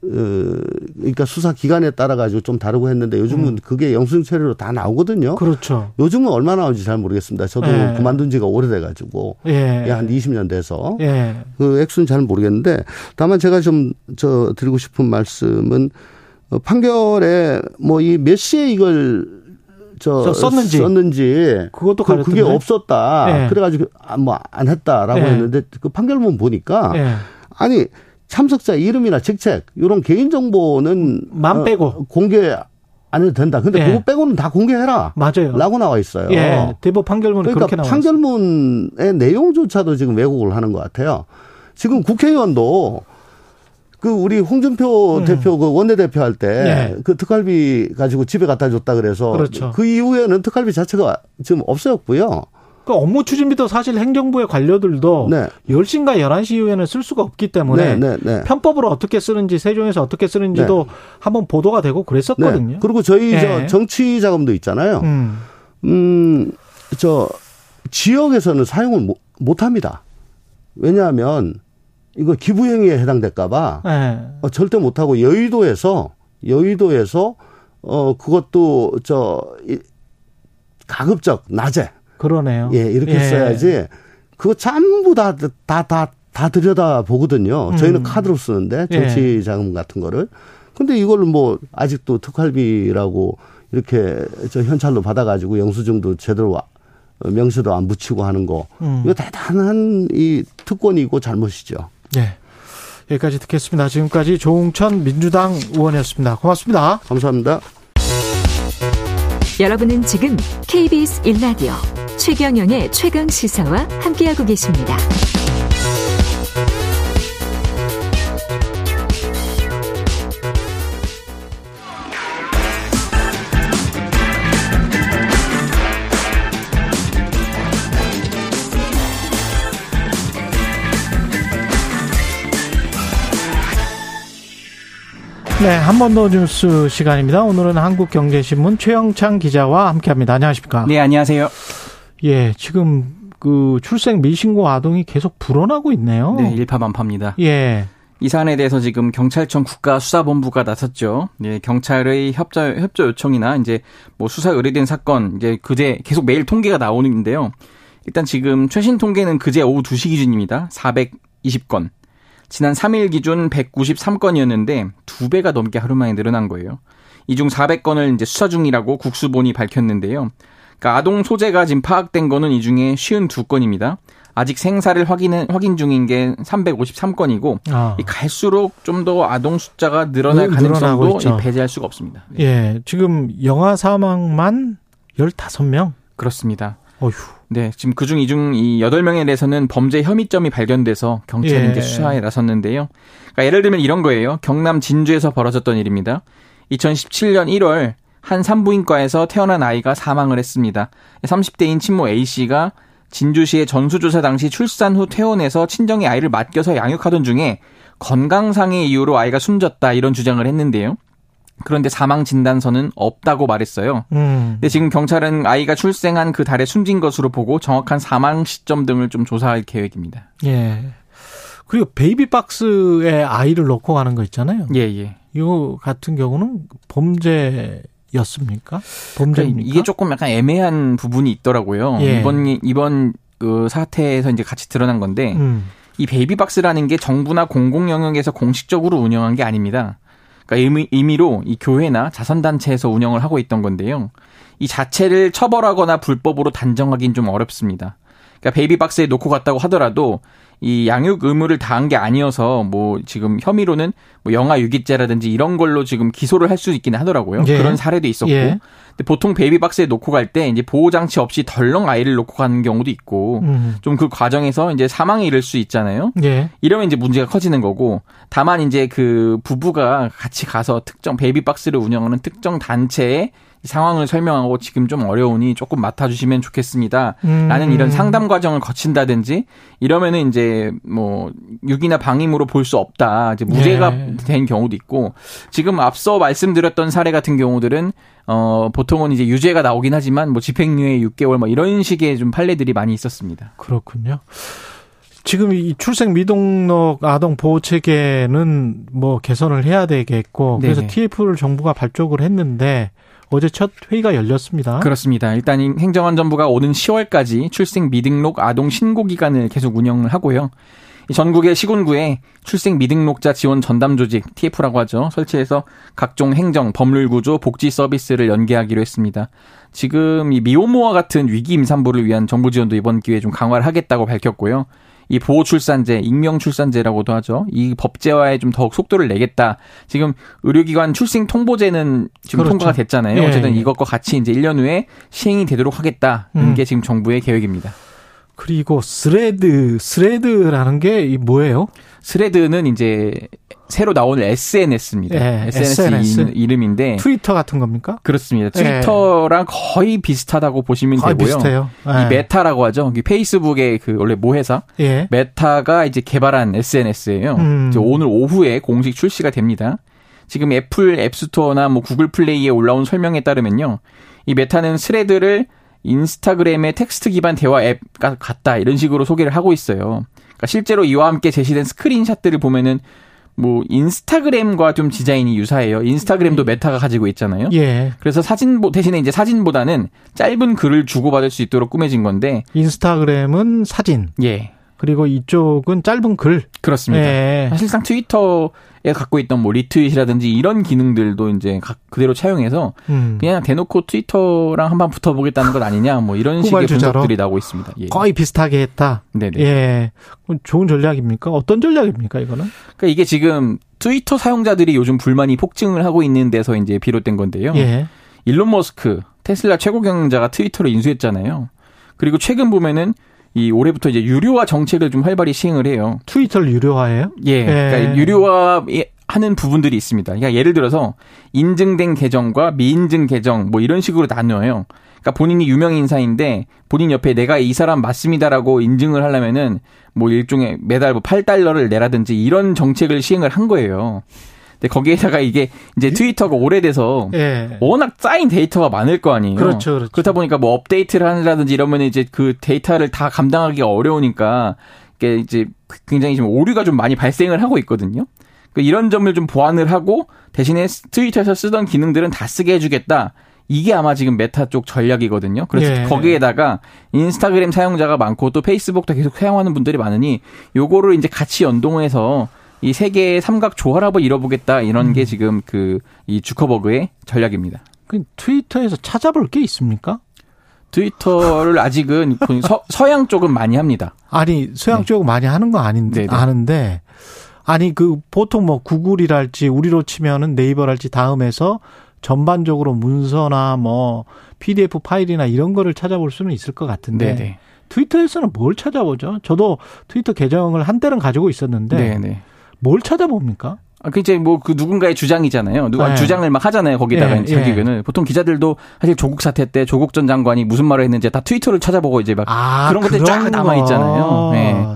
그러니까 수사 기간에 따라 가지고 좀 다르고 했는데 요즘은 음. 그게 영수증 처리로 다 나오거든요. 그렇죠. 요즘은 얼마 나오는지 잘 모르겠습니다. 저도 예. 그만둔 지가 오래돼 가지고 예. 한 20년 돼서 예. 그 액수는 잘 모르겠는데 다만 제가 좀 저 드리고 싶은 말씀은 어, 판결에 뭐 이 몇 시에 이걸 저, 저 썼는지. 썼는지 그것도 그, 그게? 없었다. 예. 그래가지고 뭐 안 했다라고 예. 했는데 그 판결문 보니까 예. 아니 참석자 이름이나 직책 이런 개인 정보는 만 빼고. 공개 안 해도 된다. 근데 예. 그거 빼고는 다 공개해라. 맞아요. 라고 나와 있어요. 예. 대법 그렇게 그러니까 나와요. 판결문의 내용조차도 지금 왜곡을 하는 것 같아요. 지금 국회의원도 그 우리 홍준표 음. 대표 그 원내대표 할때 네. 그 특활비 가지고 집에 갖다 줬다 그래서 그렇죠. 그 이후에는 특활비 자체가 지금 없어졌고요. 그 업무 추진비도 사실 행정부의 관료들도 네. 10시인가 11시 이후에는 쓸 수가 없기 때문에 네, 네, 네. 편법으로 어떻게 쓰는지 세종에서 어떻게 쓰는지도 한번 보도가 되고 그랬었거든요. 네. 그리고 저희 예. 저 정치 자금도 있잖아요. 음. 음, 저 지역에서는 사용을 못, 못 합니다. 왜냐하면 이거 기부행위에 해당될까봐 예. 어, 절대 못 하고 여의도에서 여의도에서 어 그것도 저 이, 가급적 낮에 그러네요. 예 이렇게 예. 써야지 그거 전부 다 다 다 다 들여다 보거든요. 저희는 음. 카드로 쓰는데 예. 정치 자금 같은 거를. 근데 이걸 뭐 아직도 특활비라고 이렇게 저 현찰로 받아가지고 영수증도 제대로 와- 어, 명시도 안 붙이고 하는 거 음. 이거 대단한 이 특권이고 잘못이죠. 네. 여기까지 듣겠습니다. 지금까지 조웅천 민주당 의원이었습니다. 고맙습니다. 감사합니다. 여러분은 지금 KBS 1라디오 최경영의 최강 시사와 함께하고 계십니다. 네, 한 번 더 뉴스 시간입니다. 오늘은 한국경제신문 최영창 기자와 함께합니다. 안녕하십니까? 네, 안녕하세요. 예, 지금 그 출생 미신고 아동이 계속 불어나고 있네요. 네, 일파만파입니다. 예. 이 사안에 대해서 지금 경찰청 국가수사본부가 나섰죠. 예, 경찰의 협조 협조 요청이나 이제 뭐 수사 의뢰된 사건 이제 그제 계속 매일 통계가 나오는데요. 일단 지금 최신 통계는 그제 오후 2시 기준입니다. 420건. 지난 3일 기준 193건이었는데 두 배가 넘게 하루 만에 늘어난 거예요. 이 중 400건을 이제 수사 중이라고 국수본이 밝혔는데요. 그러니까 아동 소재가 지금 파악된 거는 이 중에 52건입니다. 아직 생사를 확인은 확인 중인 게 353건이고 아. 이 갈수록 좀 더 아동 숫자가 늘어날 가능성도 배제할 수가 없습니다. 네. 예, 지금 영아 사망만 15명? 그렇습니다. 어휴. 네, 지금 그중 이중 이 8명에 대해서는 범죄 혐의점이 발견돼서 경찰이 예. 수사에 나섰는데요. 그러니까 예를 들면 이런 거예요. 경남 진주에서 벌어졌던 일입니다. 2017년 1월 한 산부인과에서 태어난 아이가 사망을 했습니다. 30대인 친모 A씨가 진주시의 전수조사 당시 출산 후 퇴원해서 친정의 아이를 맡겨서 양육하던 중에 건강상의 이유로 아이가 숨졌다 이런 주장을 했는데요. 그런데 사망 진단서는 없다고 말했어요. 음. 근데 지금 경찰은 아이가 출생한 그 달에 숨진 것으로 보고 정확한 사망 시점 등을 좀 조사할 계획입니다. 예. 그리고 baby box에 아이를 넣고 가는 거 있잖아요. 예, 예. 이거 같은 경우는 범죄 였습니까? 범죄입니까? 이게 조금 약간 애매한 부분이 있더라고요. 예. 이번 이번 그 사태에서 이제 같이 드러난 건데 음. 이 baby box라는 게 정부나 공공 영역에서 공식적으로 운영한 게 아닙니다. 그러니까 임의, 임의로 이 교회나 자선단체에서 운영을 하고 있던 건데요. 이 자체를 처벌하거나 불법으로 단정하기는 좀 어렵습니다. 그러니까 베이비박스에 놓고 갔다고 하더라도 이 양육 의무를 다한 게 아니어서 뭐 지금 혐의로는 뭐 영아 유기죄라든지 이런 걸로 지금 기소를 할 수 있긴 하더라고요. 예. 그런 사례도 있었고. 예. 근데 보통 베이비박스에 놓고 갈 때 이제 보호 장치 없이 덜렁 아이를 놓고 가는 경우도 있고 음. 좀그 과정에서 이제 사망에 이를 수 있잖아요. 예. 이러면 이제 문제가 커지는 거고 다만 이제 그 부부가 같이 가서 특정 베이비박스를 운영하는 특정 단체에 이 상황을 설명하고 지금 좀 어려우니 조금 맡아주시면 좋겠습니다. 음. 라는 이런 상담 과정을 거친다든지 이러면은 이제 뭐 유기나 방임으로 볼 수 없다. 이제 무죄가 예. 된 경우도 있고 지금 앞서 말씀드렸던 사례 같은 경우들은 어 보통은 이제 유죄가 나오긴 하지만 뭐 집행유예 6개월 뭐 이런 식의 좀 판례들이 많이 있었습니다. 그렇군요. 지금 이 출생 미등록 아동 보호 체계는 뭐 개선을 해야 되겠고 그래서 네네. TF를 정부가 발족을 했는데 어제 첫 회의가 열렸습니다. 그렇습니다. 일단 이 행정안전부가 오는 10월까지 출생 미등록 아동 신고 기간을 계속 운영을 하고요. 이 전국의 시군구에 출생 미등록자 지원 전담 조직 TF라고 하죠. 설치해서 각종 행정, 법률 구조, 복지 서비스를 연계하기로 했습니다. 지금 이 미혼모와 같은 위기 임산부를 위한 정부 지원도 이번 기회에 좀 강화를 하겠다고 밝혔고요. 이 보호 출산제, 익명 출산제라고도 하죠. 이 법제화에 좀 더욱 속도를 내겠다. 지금 의료기관 출생 통보제는 지금 그렇죠. 통과가 됐잖아요. 예, 어쨌든 예. 이것과 같이 이제 1년 후에 시행이 되도록 하겠다는 음. 게 지금 정부의 계획입니다. 그리고 스레드 스레드라는 게이 뭐예요? 스레드는 이제 새로 나오는 SNS입니다. 예, SNS, SNS. 이- 이름인데 트위터 같은 겁니까? 그렇습니다. 트위터랑 거의 비슷하다고 보시면 거의 되고요. 비슷해요. 이 예. 메타라고 하죠. 이 페이스북의 그 원래 모회사 예. 메타가 이제 개발한 SNS예요. 음. 오늘 오후에 공식 출시가 됩니다. 지금 애플 앱스토어나 뭐 구글 플레이에 올라온 설명에 따르면요. 이 메타는 스레드를 인스타그램의 텍스트 기반 대화 앱과 같다 이런 식으로 소개를 하고 있어요. 그러니까 실제로 이와 함께 제시된 screenshot들을 보면은 뭐 인스타그램과 좀 디자인이 유사해요. 인스타그램도 메타가 가지고 있잖아요. 예. 그래서 사진 보- 대신에 이제 사진보다는 짧은 글을 주고받을 수 있도록 꾸며진 건데 인스타그램은 사진 예. 그리고 이쪽은 짧은 글. 그렇습니다. 예. 사실상 트위터에 갖고 있던 뭐 retweet이라든지 이런 기능들도 이제 각 그대로 차용해서 음. 그냥 대놓고 트위터랑 한번 붙어보겠다는 것 아니냐 뭐 이런 식의? 분석들이 나오고 있습니다. 예. 거의 비슷하게 했다. 네네. 예. 좋은 전략입니까? 어떤 전략입니까, 이거는? 그러니까 이게 지금 트위터 사용자들이 요즘 불만이 폭증을 하고 있는 데서 이제 비롯된 건데요. 예. 일론 머스크 테슬라 최고 경영자가 트위터를 인수했잖아요. 그리고 최근 보면은 이 올해부터 이제 유료화 정책을 좀 활발히 시행을 해요. 트위터를 유료화해요? 예. 그러니까 유료화 하는 부분들이 있습니다. 그러니까 예를 들어서 인증된 계정과 미인증 계정 뭐 이런 식으로 나눠요. 그러니까 본인이 유명 인사인데 본인 옆에 내가 이 사람 맞습니다라고 인증을 하려면은 뭐 일종의 매달 뭐 8달러를 내라든지 이런 정책을 시행을 한 거예요. 근데 거기에다가 이게 이제 트위터가 오래돼서 예. 워낙 쌓인 데이터가 많을 거 아니에요. 그렇죠, 그렇죠. 그렇다 보니까 뭐 업데이트를 하느라든지 이러면 이제 그 데이터를 다 감당하기가 어려우니까 이게 이제 굉장히 지금 오류가 좀 많이 발생을 하고 있거든요. 그 이런 점을 좀 보완을 하고 대신에 트위터에서 쓰던 기능들은 다 쓰게 해주겠다. 이게 아마 지금 메타 쪽 전략이거든요. 그래서 예. 거기에다가 인스타그램 사용자가 많고 또 페이스북도 계속 사용하는 분들이 많으니 요거를 이제 같이 연동해서 이세 개의 삼각 조화합을 이뤄보겠다 이런 음. 게 지금 그 이 주커버그의 전략입니다. 그 트위터에서 찾아볼 게 있습니까? 트위터를 아직은 그 서, 서양 쪽은 많이 합니다. 아니 서양 네. 쪽 많이 하는 거 아닌데 네네. 아는데 아니 그 보통 뭐 구글이랄지 우리로 치면은 네이버랄지 다음에서 전반적으로 문서나 뭐 PDF 파일이나 이런 거를 찾아볼 수는 있을 것 같은데 네네. 트위터에서는 뭘 찾아보죠? 저도 트위터 계정을 한때는 가지고 있었는데 네네. 뭘 찾아봅니까? 아, 그 이제 뭐 그 누군가의 주장이잖아요. 누가 네. 주장을 막 하잖아요. 거기다가 예, 이제 자기 예. 의견을. 보통 기자들도 사실 조국 사태 때 조국 전 장관이 무슨 말을 했는지 다 트위터를 찾아보고 이제 막 아 그런 것들이 쫙 남아 있잖아요. 네.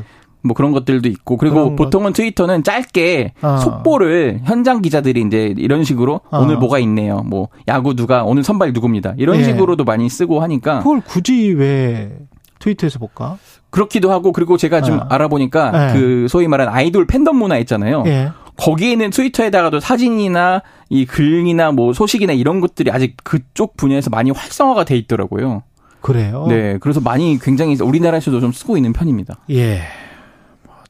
뭐 그런 것들도 있고 그리고 그런 것. 보통은 트위터는 짧게 어. 속보를 현장 기자들이 이제 이런 식으로 어. 오늘 뭐가 있네요. 뭐 야구 누가 오늘 선발 누굽니다. 이런 예. 식으로도 많이 쓰고 하니까 그걸 굳이 왜 트위터에서 볼까? 그렇기도 하고 그리고 제가 좀 어. 알아보니까 네. 그 소위 말하는 아이돌 팬덤 문화 있잖아요. 예. 거기에는 트위터에다가도 사진이나 이 글이나 뭐 소식이나 이런 것들이 아직 그쪽 분야에서 많이 활성화가 돼 있더라고요. 그래요. 네, 그래서 많이 굉장히 우리나라에서도 좀 쓰고 있는 편입니다. 예.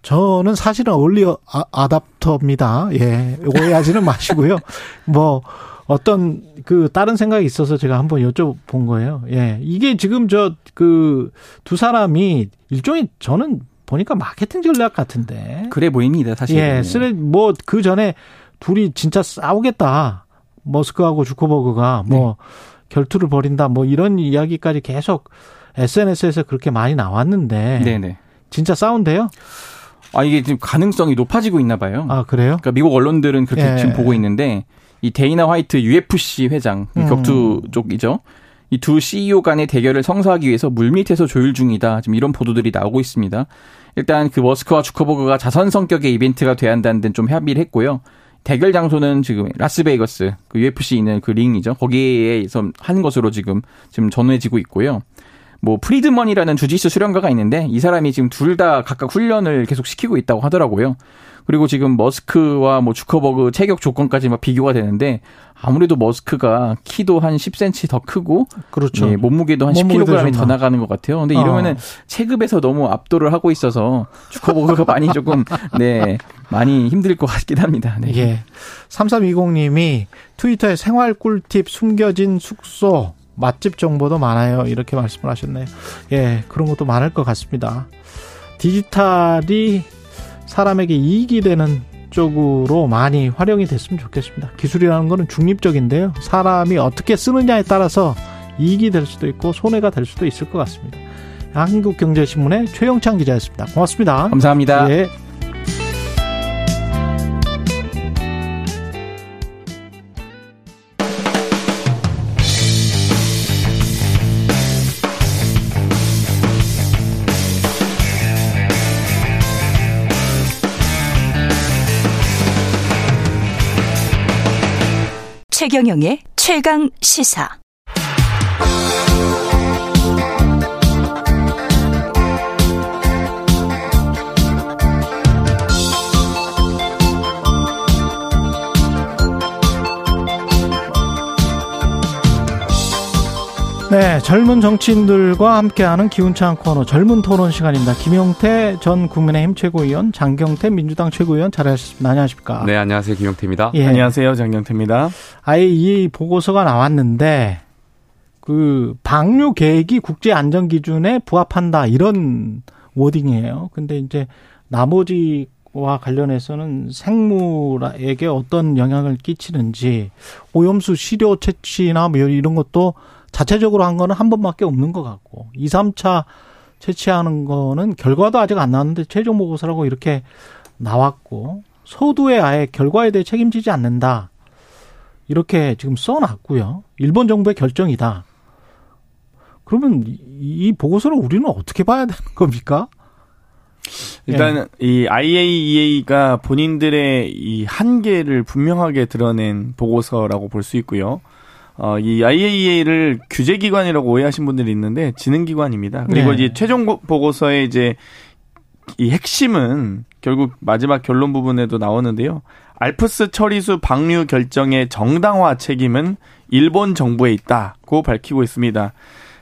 저는 사실은 얼리 아- 아답터입니다. 예. 오해하지는 마시고요. 뭐, 어떤 그 다른 생각이 있어서 제가 한번 여쭤본 거예요. 예. 이게 지금 저 그 두 사람이 일종의 저는 보니까 마케팅 전략 같은데. 그래 보입니다, 사실. 예. 쓰레 뭐그 전에 둘이 진짜 싸우겠다. 머스크하고 주커버그가 뭐 결투를 벌인다. 뭐 이런 이야기까지 계속 SNS에서 그렇게 많이 나왔는데. 네, 네. 진짜 싸운대요? 아 이게 지금 가능성이 높아지고 있나 봐요. 아 그래요? 그러니까 미국 언론들은 그렇게 예. 지금 보고 있는데 이 데이나 화이트 UFC 회장 이 음. 격투 쪽이죠. 이 두 CEO 간의 대결을 성사하기 위해서 물밑에서 조율 중이다. 지금 이런 보도들이 나오고 있습니다. 일단 그 머스크와 주커버그가 자선 성격의 이벤트가 돼야 한다는 데는 좀 협의를 했고요. 대결 장소는 지금 라스베이거스 그 UFC 있는 그 링이죠. 거기에서 한 것으로 지금 지금 전해지고 있고요. 뭐 프리드먼이라는 주짓수 수련가가 있는데 이 사람이 지금 둘 다 각각 훈련을 계속 시키고 있다고 하더라고요. 그리고 지금 머스크와 뭐 주커버그 체격 조건까지 막 비교가 되는데 아무래도 머스크가 키도 한 10cm 더 크고 그렇죠. 예, 몸무게도 한 몸무게도 10kg이 더좀 나가는 것 같아요. 근데 이러면은 어. 체급에서 너무 압도를 하고 있어서 주커버그가 많이 조금 네 많이 힘들 것 같긴 합니다. 네. 예. 3320님이 트위터에 생활 꿀팁 숨겨진 숙소 맛집 정보도 많아요. 이렇게 말씀을 하셨네요. 예, 그런 것도 많을 것 같습니다. 디지털이 사람에게 이익이 되는 쪽으로 많이 활용이 됐으면 좋겠습니다. 기술이라는 거는 중립적인데요. 사람이 어떻게 쓰느냐에 따라서 이익이 될 수도 있고 손해가 될 수도 있을 것 같습니다. 한국경제신문의 최영창 기자였습니다. 고맙습니다. 감사합니다. 예. 최경영의 최강 시사. 네, 젊은 정치인들과 함께하는 기운찬 코너 젊은 토론 시간입니다. 김용태 전 국민의힘 최고위원, 장경태 민주당 최고위원 잘하셨습니다. 안녕하십니까? 네, 안녕하세요. 김용태입니다. 예. 안녕하세요. 장경태입니다. 아예 이 보고서가 나왔는데 그 방류 계획이 국제 안전 기준에 부합한다 이런 워딩이에요. 근데 이제 나머지 와 관련해서는 생물에게 어떤 영향을 끼치는지 오염수 시료 채취나 뭐 이런 것도 자체적으로 한 거는 한 번밖에 없는 것 같고 2, 3차 채취하는 거는 결과도 아직 안 나왔는데 최종 보고서라고 이렇게 나왔고 소두에 아예 결과에 대해 책임지지 않는다. 이렇게 지금 써놨고요. 일본 정부의 결정이다. 그러면 이- 이 보고서를 우리는 어떻게 봐야 되는 겁니까? 일단 이 IAEA가 본인들의 이 한계를 분명하게 드러낸 보고서라고 볼 수 있고요. 어, 이 IAEA를 규제기관이라고 오해하신 분들이 있는데 지능기관입니다. 그리고 네. 이제 최종 고- 보고서의 이제 이 핵심은 결국 마지막 결론 부분에도 나오는데요. 알프스 처리수 방류 결정의 정당화 책임은 일본 정부에 있다고 밝히고 있습니다.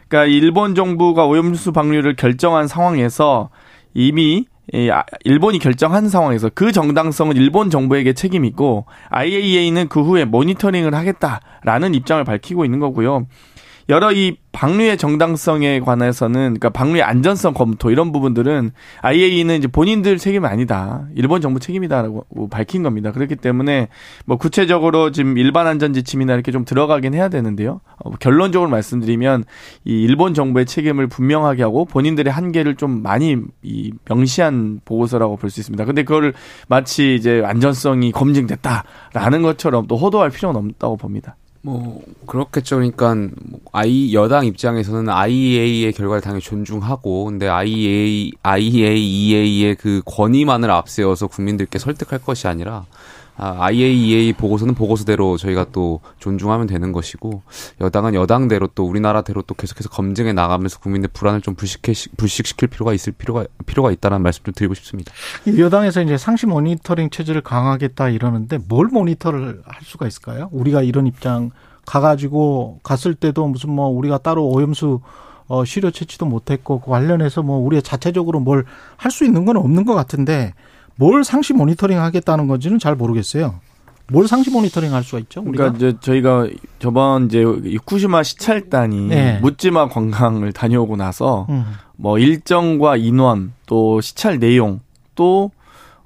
그러니까 일본 정부가 오염수 방류를 결정한 상황에서 이미 이 아- 일본이 결정한 상황에서 그 정당성은 일본 정부에게 책임이 있고 IAEA는 그 후에 모니터링을 하겠다라는 입장을 밝히고 있는 거고요. 여러 이 방류의 정당성에 관해서는 그러니까 방류의 안전성 검토 이런 부분들은 IAEA는 이제 본인들 책임이 아니다. 일본 정부 책임이다라고 밝힌 겁니다. 그렇기 때문에 뭐 구체적으로 지금 일반 안전 지침이나 이렇게 좀 들어가긴 해야 되는데요. 어, 결론적으로 말씀드리면 이 일본 정부의 책임을 분명하게 하고 본인들의 한계를 좀 많이 이 명시한 보고서라고 볼 수 있습니다. 근데 그거를 마치 이제 안전성이 검증됐다라는 것처럼 또 호도할 필요는 없다고 봅니다. 뭐 그렇겠죠. 그러니까 뭐 I 여당 입장에서는 IEA의 결과를 당연히 존중하고, 근데 IEA, IAEA의 그 권위만을 앞세워서 국민들께 설득할 것이 아니라 아, IAEA 보고서는 보고서대로 저희가 또 존중하면 되는 것이고 여당은 여당대로 또 우리나라대로 또 계속해서 검증해 나가면서 국민들 불안을 좀 불식해 불식시킬 필요가 있을 필요가 필요가 있다는 말씀 좀 드리고 싶습니다. 이 여당에서 이제 상시 모니터링 체제를 강화하겠다 이러는데 뭘 모니터를 할 수가 있을까요? 우리가 이런 입장 가가지고 갔을 때도 무슨 뭐 우리가 따로 오염수 어, 시료 채취도 못했고 그 관련해서 뭐 우리가 자체적으로 뭘 할 수 있는 건 없는 것 같은데 뭘 상시 모니터링 하겠다는 건지는 잘 모르겠어요. 뭘 상시 모니터링 할 수가 있죠? 우리가 그러니까 이제 저희가 저번 이제 후쿠시마 시찰단이 네. 묻지마 관광을 다녀오고 나서 음. 뭐 일정과 인원 또 시찰 내용 또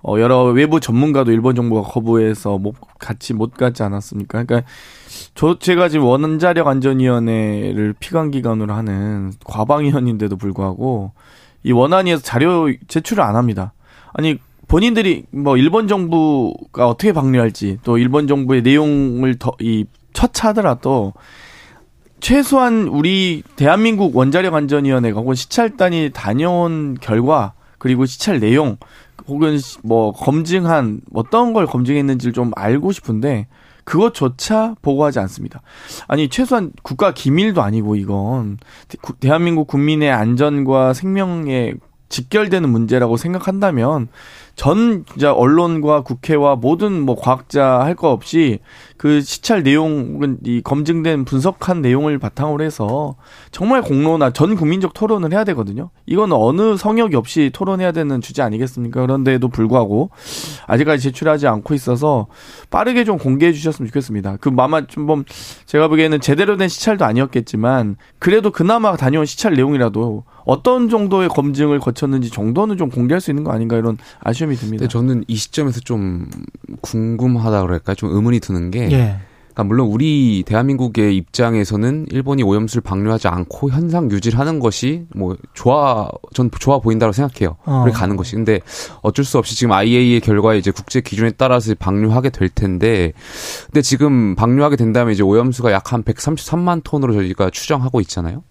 어, 여러 외부 전문가도 일본 정부가 거부해서 못 같이 못 가지 않았습니까? 그러니까 저 제가 지금 원자력 안전위원회를 피감 기관으로 하는 과방위원인데도 불구하고 이 원안위에서 자료 제출을 안 합니다. 아니 본인들이 뭐 일본 정부가 어떻게 방류할지 또 일본 정부의 내용을 더 이 처차하더라도 최소한 우리 대한민국 원자력 안전위원회가 혹은 시찰단이 다녀온 결과 그리고 시찰 내용 혹은 시- 뭐 검증한 어떤 걸 검증했는지를 좀 알고 싶은데 그것조차 보고하지 않습니다. 아니 최소한 국가 기밀도 아니고 이건 대한민국 국민의 안전과 생명에 직결되는 문제라고 생각한다면 전 진짜 언론과 국회와 모든 뭐 과학자 할 거 없이 그 시찰 내용 혹은 이 검증된 분석한 내용을 바탕으로 해서 정말 공론화 전 국민적 토론을 해야 되거든요. 이건 어느 성역이 없이 토론해야 되는 주제 아니겠습니까? 그런데도 불구하고 아직까지 제출하지 않고 있어서 빠르게 좀 공개해 주셨으면 좋겠습니다. 그 아마 좀뭐 제가 보기에는 제대로 된 시찰도 아니었겠지만 그래도 그나마 다녀온 시찰 내용이라도 어떤 정도의 검증을 거쳤는지 정도는 좀 공개할 수 있는 거 아닌가 이런 아쉬움이 듭니다. 저는 이 시점에서 좀 궁금하다 그럴까요? 좀 의문이 드는 게 예. 그러니까 물론 우리 대한민국의 입장에서는 일본이 오염수를 방류하지 않고 현상 유지를 하는 것이 뭐 좋아 전 좋아 보인다고 생각해요. 어. 그렇게 가는 것이. 근데 어쩔 수 없이 지금 IAEA 결과에 이제 국제 기준에 따라서 방류하게 될 텐데 근데 지금 방류하게 된다면 이제 오염수가 약 한 133만 톤으로 저희가 추정하고 있잖아요.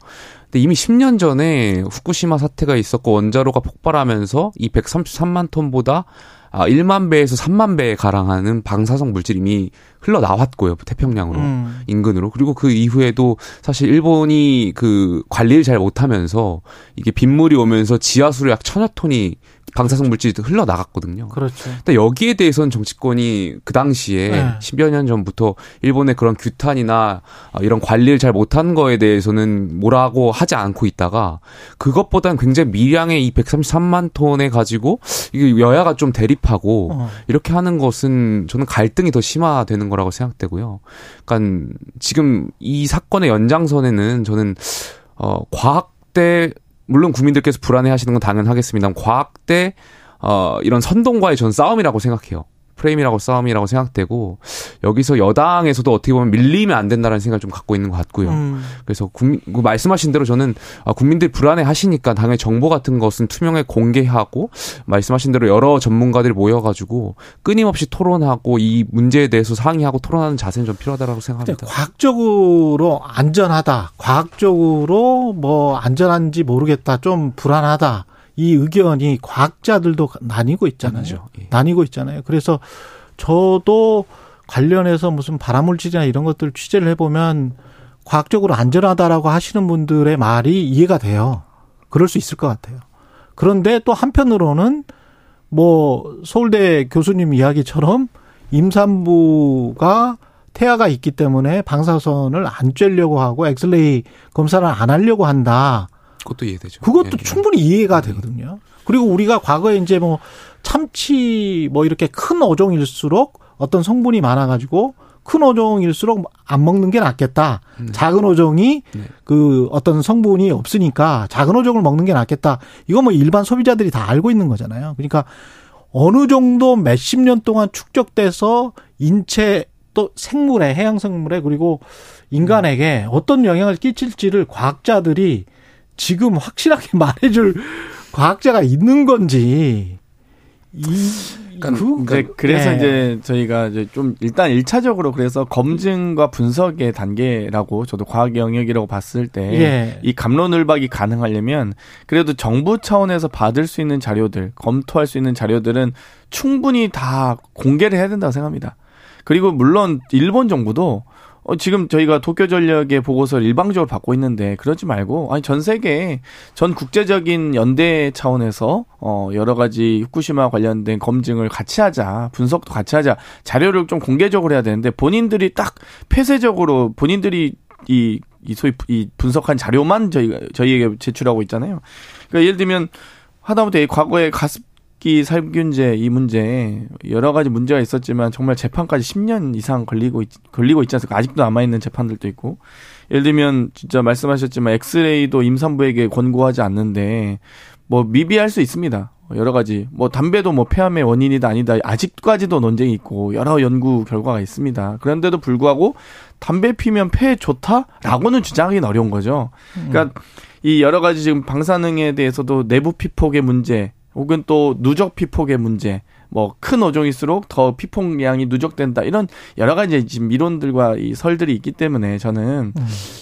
근데 이미 10년 전에 후쿠시마 사태가 있었고 원자로가 폭발하면서 이 133만 톤보다 아, 1만 배에서 3만 배에 가량하는 방사성 물질이 이미 흘러나왔고요. 태평양으로. 음. 인근으로. 그리고 그 이후에도 사실 일본이 그 관리를 잘 못하면서 이게 빗물이 오면서 지하수로 약 천여 톤이 방사성 물질이 흘러나갔거든요. 그렇죠. 근데 여기에 대해서는 정치권이 그 당시에 네. 10여 년 전부터 일본의 그런 규탄이나 어, 이런 관리를 잘 못한 거에 대해서는 뭐라고 하지 않고 있다가 그것보다는 굉장히 미량의 이 133만 톤에 가지고 이게 여야가 좀 대립하고 어. 이렇게 하는 것은 저는 갈등이 더 심화되는 거라고 생각되고요. 그러니까 지금 이 사건의 연장선에는 저는 어 과학대 물론 국민들께서 불안해 하시는 건 당연하겠습니다. 과학 대 어 이런 선동과의 전 싸움이라고 생각해요. 프레임이라고 싸움이라고 생각되고 여기서 여당에서도 어떻게 보면 밀리면 안 된다는 생각을 좀 갖고 있는 것 같고요. 음. 그래서 국민, 그 말씀하신 대로 저는 아, 국민들이 불안해 하시니까 당연히 정보 같은 것은 투명하게 공개하고 말씀하신 대로 여러 전문가들이 모여가지고 끊임없이 토론하고 이 문제에 대해서 상의하고 토론하는 자세는 좀 필요하다고 근데 생각합니다. 과학적으로 안전하다, 과학적으로 뭐 안전한지 모르겠다, 좀 불안하다 이 의견이 과학자들도 나뉘고 있잖아요. 나뉘죠. 예. 나뉘고 있잖아요. 그래서 저도 관련해서 무슨 발암물질이나 이런 것들 취재를 해보면 과학적으로 안전하다라고 하시는 분들의 말이 이해가 돼요. 그럴 수 있을 것 같아요. 그런데 또 한편으로는 뭐 서울대 교수님 이야기처럼 임산부가 태아가 있기 때문에 방사선을 안 쬐려고 하고 엑스레이 검사를 안 하려고 한다. 그것도 이해되죠. 그것도 예. 충분히 이해가 되거든요. 그리고 우리가 과거에 이제 뭐 참치 뭐 이렇게 큰 어종일수록 어떤 성분이 많아가지고 큰 어종일수록 안 먹는 게 낫겠다. 작은 어종이 네. 그 어떤 성분이 없으니까 작은 어종을 먹는 게 낫겠다. 이거 뭐 일반 소비자들이 다 알고 있는 거잖아요. 그러니까 어느 정도 몇십 년 동안 축적돼서 인체 또 생물에 해양 생물에 그리고 인간에게 어떤 영향을 끼칠지를 과학자들이 지금 확실하게 말해줄 과학자가 있는 건지 이 그, 이제 그래서 네. 이제 저희가 이제 좀 일단 일차적으로 그래서 검증과 분석의 단계라고 저도 과학 영역이라고 봤을 때 예. 이 감론을박이 가능하려면 그래도 정부 차원에서 받을 수 있는 자료들, 검토할 수 있는 자료들은 충분히 다 공개를 해야 된다고 생각합니다. 그리고 물론 일본 정부도 어, 지금 저희가 도쿄전력의 보고서를 일방적으로 받고 있는데 그러지 말고 아니 전 세계 전 국제적인 연대 차원에서 어 여러 가지 후쿠시마 관련된 검증을 같이 하자 분석도 같이 하자 자료를 좀 공개적으로 해야 되는데 본인들이 딱 폐쇄적으로 본인들이 이, 이 소위 이 분석한 자료만 저희가 저희에게 제출하고 있잖아요. 그러니까 예를 들면 하다못해 과거에 가 습기 살균제 이 문제 여러 가지 문제가 있었지만 정말 재판까지 10년 이상 걸리고 있, 걸리고 있지 않습니까? 아직도 남아 있는 재판들도 있고 예를 들면 진짜 말씀하셨지만 엑스레이도 임산부에게 권고하지 않는데 뭐 미비할 수 있습니다. 여러 가지 뭐 담배도 뭐 폐암의 원인이다 아니다 아직까지도 논쟁이 있고 여러 연구 결과가 있습니다. 그런데도 불구하고 담배 피면 폐에 좋다라고는 주장하기는 어려운 거죠. 그러니까 이 여러 가지 지금 방사능에 대해서도 내부 피폭의 문제 혹은 또 누적 피폭의 문제 뭐 큰 어종일수록 더 피폭량이 누적된다 이런 여러 가지 지금 이론들과 이 설들이 있기 때문에 저는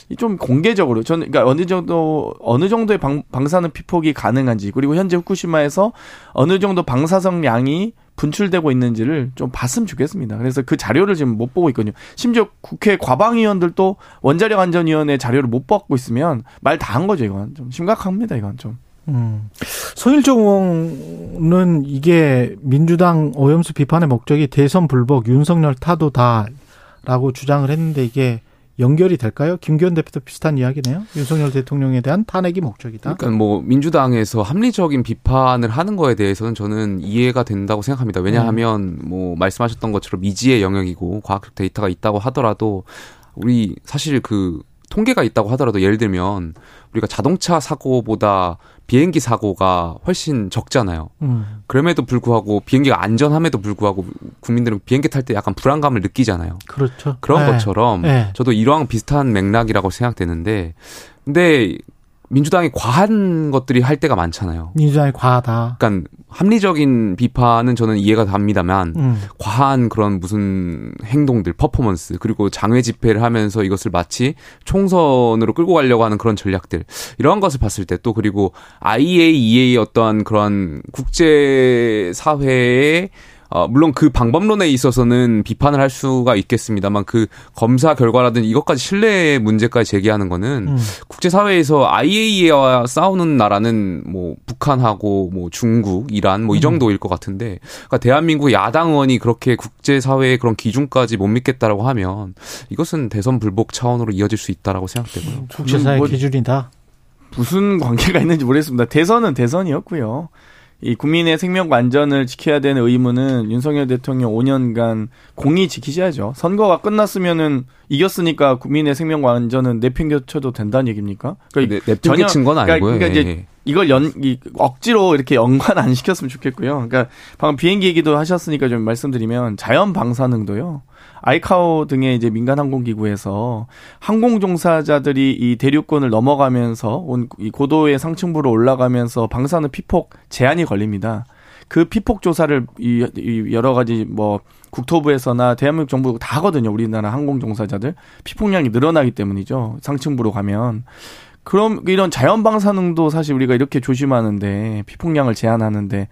이좀 공개적으로 저는 그러니까 어느 정도 어느 정도의 방, 방사능 피폭이 가능한지 그리고 현재 후쿠시마에서 어느 정도 방사성량이 분출되고 있는지를 좀 봤으면 좋겠습니다. 그래서 그 자료를 지금 못 보고 있거든요. 심지어 국회 과방위원들도 원자력 안전위원회 자료를 못 받고 있으면 말 다 한 거죠. 이건 좀 심각합니다. 이건 좀. 음. 서일정 이게 민주당 오염수 비판의 목적이 대선 불복, 윤석열 타도다라고 주장을 했는데 이게 연결이 될까요? 김기현 대표도 비슷한 이야기네요. 윤석열 대통령에 대한 탄핵이 목적이다. 그러니까 뭐 민주당에서 합리적인 비판을 하는 거에 대해서는 저는 이해가 된다고 생각합니다. 왜냐하면 뭐 말씀하셨던 것처럼 미지의 영역이고 과학적 데이터가 있다고 하더라도 우리 사실 그 통계가 있다고 하더라도 예를 들면 우리가 자동차 사고보다 비행기 사고가 훨씬 적잖아요. 음. 그럼에도 불구하고 비행기가 안전함에도 불구하고 국민들은 비행기 탈 때 약간 불안감을 느끼잖아요. 그렇죠. 그런 네. 것처럼 네. 저도 이러한 비슷한 맥락이라고 생각되는데 근데 민주당이 과한 것들이 할 때가 많잖아요. 민주당이 과하다. 그러니까 합리적인 비판은 저는 이해가 갑니다만 음. 과한 그런 무슨 행동들, 퍼포먼스 그리고 장외 집회를 하면서 이것을 마치 총선으로 끌고 가려고 하는 그런 전략들 이러한 것을 봤을 때 또 그리고 IAEA 어떠한 그런 국제 사회의 어, 물론 그 방법론에 있어서는 비판을 할 수가 있겠습니다만 그 검사 결과라든지 이것까지 신뢰 문제까지 제기하는 거는 음. 국제사회에서 IAEA와 싸우는 나라는 뭐 북한하고 뭐 중국, 이란 뭐 이 정도일 것 같은데 그러니까 대한민국 야당 의원이 그렇게 국제사회의 그런 기준까지 못 믿겠다라고 하면 이것은 대선 불복 차원으로 이어질 수 있다라고 생각되고요. 국제사회 뭐- 기준이다. 무슨 관계가 있는지 모르겠습니다. 대선은 대선이었고요. 이 국민의 생명과 안전을 지켜야 되는 의무는 윤석열 대통령 5년간 공히 지키셔야죠. 선거가 끝났으면은 이겼으니까 국민의 생명과 안전은 내팽겨쳐도 된다는 얘기입니까? 그러니까 내- 내팽개친 건 그러니까- 아니고요. 그러니까 예, 이제 예. 이걸 연, 이, 억지로 이렇게 연관 안 시켰으면 좋겠고요. 그러니까 방금 비행기 얘기도 하셨으니까 좀 말씀드리면 자연 방사능도요. 아이카오 등의 이제 민간 항공기구에서 항공 종사자들이 이 대륙권을 넘어가면서 온 이 고도의 상층부로 올라가면서 방사능 피폭 제한이 걸립니다. 그 피폭 조사를 이, 이 여러 가지 뭐 국토부에서나 대한민국 정부가 다 하거든요. 우리나라 항공 종사자들 피폭량이 늘어나기 때문이죠. 상층부로 가면 그럼 이런 자연 방사능도 사실 우리가 이렇게 조심하는데 피폭량을 제한하는데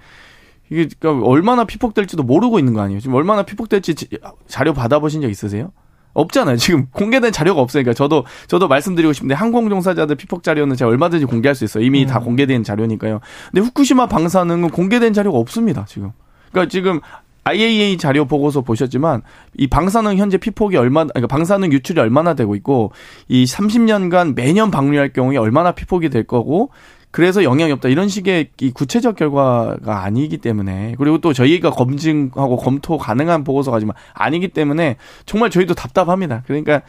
이게 그러니까 얼마나 피폭될지도 모르고 있는 거 아니에요? 지금 얼마나 피폭될지 자료 받아보신 적 있으세요? 없잖아요. 지금 공개된 자료가 없으니까 저도 저도 말씀드리고 싶은데 항공 종사자들 피폭 자료는 제가 얼마든지 공개할 수 있어요. 이미 음. 다 공개된 자료니까요. 근데 후쿠시마 방사능은 공개된 자료가 없습니다. 지금. 그러니까 지금 IAEA 자료 보고서 보셨지만 이 방사능 현재 피폭이 얼마 그러니까 방사능 유출이 얼마나 되고 있고 이 30년간 매년 방류할 경우에 얼마나 피폭이 될 거고 그래서 영향이 없다 이런 식의 이 구체적 결과가 아니기 때문에 그리고 또 저희가 검증하고 검토 가능한 보고서가 지만 아니기 때문에 정말 저희도 답답합니다. 그러니까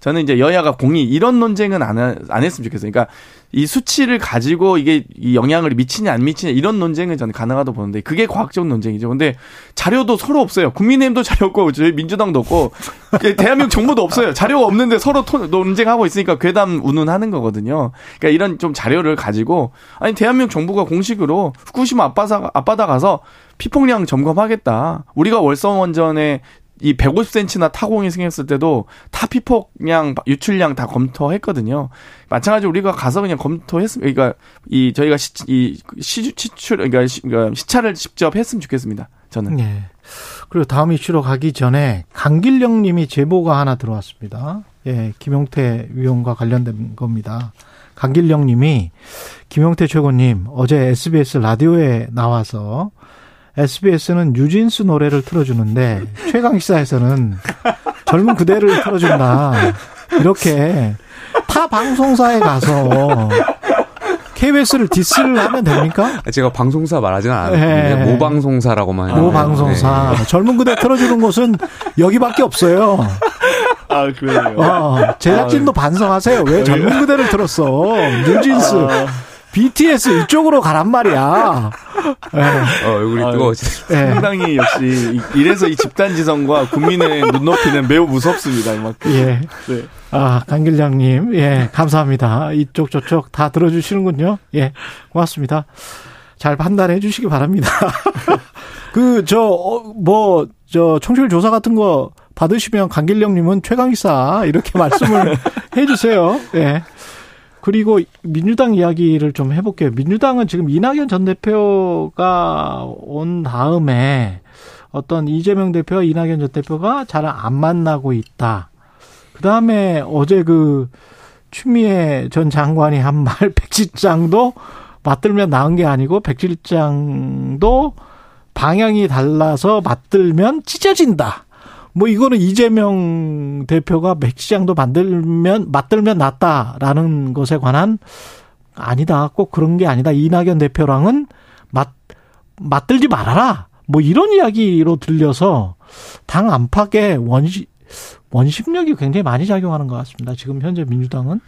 저는 이제 여야가 공이 이런 논쟁은 안, 안 했으면 좋겠어요. 그러니까 이 수치를 가지고 이게 이 영향을 미치냐 안 미치냐 이런 논쟁은 저는 가능하다고 보는데 그게 과학적 논쟁이죠. 근데 자료도 서로 없어요. 국민의힘도 자료 없고 저희 민주당도 없고 대한민국 정부도 없어요. 자료가 없는데 서로 토, 논쟁하고 있으니까 괴담 운운하는 거거든요. 그러니까 이런 좀 자료를 가지고 아니 대한민국 정부가 공식으로 후쿠시마 앞바다 앞바다 가서 피폭량 점검하겠다. 우리가 월성 원전에 이 150cm나 타공이 생겼을 때도 타 피폭량, 유출량 다 검토했거든요. 마찬가지로 우리가 가서 그냥 검토했으면, 그러니까 이 저희가 시, 이 시, 시출, 그러니까, 시, 그러니까 시차를 직접 했으면 좋겠습니다. 저는. 네. 그리고 다음 이슈로 가기 전에 강길령 님이 제보가 하나 들어왔습니다. 예, 김용태 위원과 관련된 겁니다. 강길령 님이 김용태 최고님 어제 SBS 라디오에 나와서 SBS는 뉴진스 노래를 틀어주는데 최강시사에서는 젊은 그대를 틀어준다. 이렇게 타 방송사에 가서 KBS를 디스를 하면 됩니까? 제가 방송사 말하지는 않았는데 네. 모방송사라고만 해요. 모방송사. 네. 젊은 그대 틀어주는 곳은 여기밖에 없어요. 아 그래요. 어, 제작진도 아, 반성하세요. 왜 젊은 그대를 틀었어? 뉴진스. 아. BTS 이쪽으로 가란 말이야. 네. 어, 얼굴이 뜨거워지. 네. 상당히 역시 이래서 이 집단 지성과 국민의 눈높이는 매우 무섭습니다. 이만큼. 예. 네. 아, 강길장님, 예, 감사합니다. 이쪽 저쪽 다 들어주시는군요. 예, 고맙습니다. 잘 판단해 주시기 바랍니다. 그, 저, 어, 뭐, 저, 청취율 조사 같은 거 받으시면 강길령님은 최강기사 이렇게 말씀을 해 주세요. 예. 그리고 민주당 이야기를 좀 해볼게요. 민주당은 지금 이낙연 전 대표가 온 다음에 어떤 이재명 대표와 이낙연 전 대표가 잘 안 만나고 있다. 그 다음에 어제 그 추미애 전 장관이 한 말 백실장도 맞들면 나은 게 아니고 백실장도 방향이 달라서 맞들면 찢어진다. 뭐 이거는 이재명 대표가 맥시장도 만들면 맞들면 낫다라는 것에 관한 아니다. 꼭 그런 게 아니다. 이낙연 대표랑은 맞 맞들지 말아라. 뭐 이런 이야기로 들려서 당 안팎에 원시 원심력이 굉장히 많이 작용하는 것 같습니다. 지금 현재 민주당은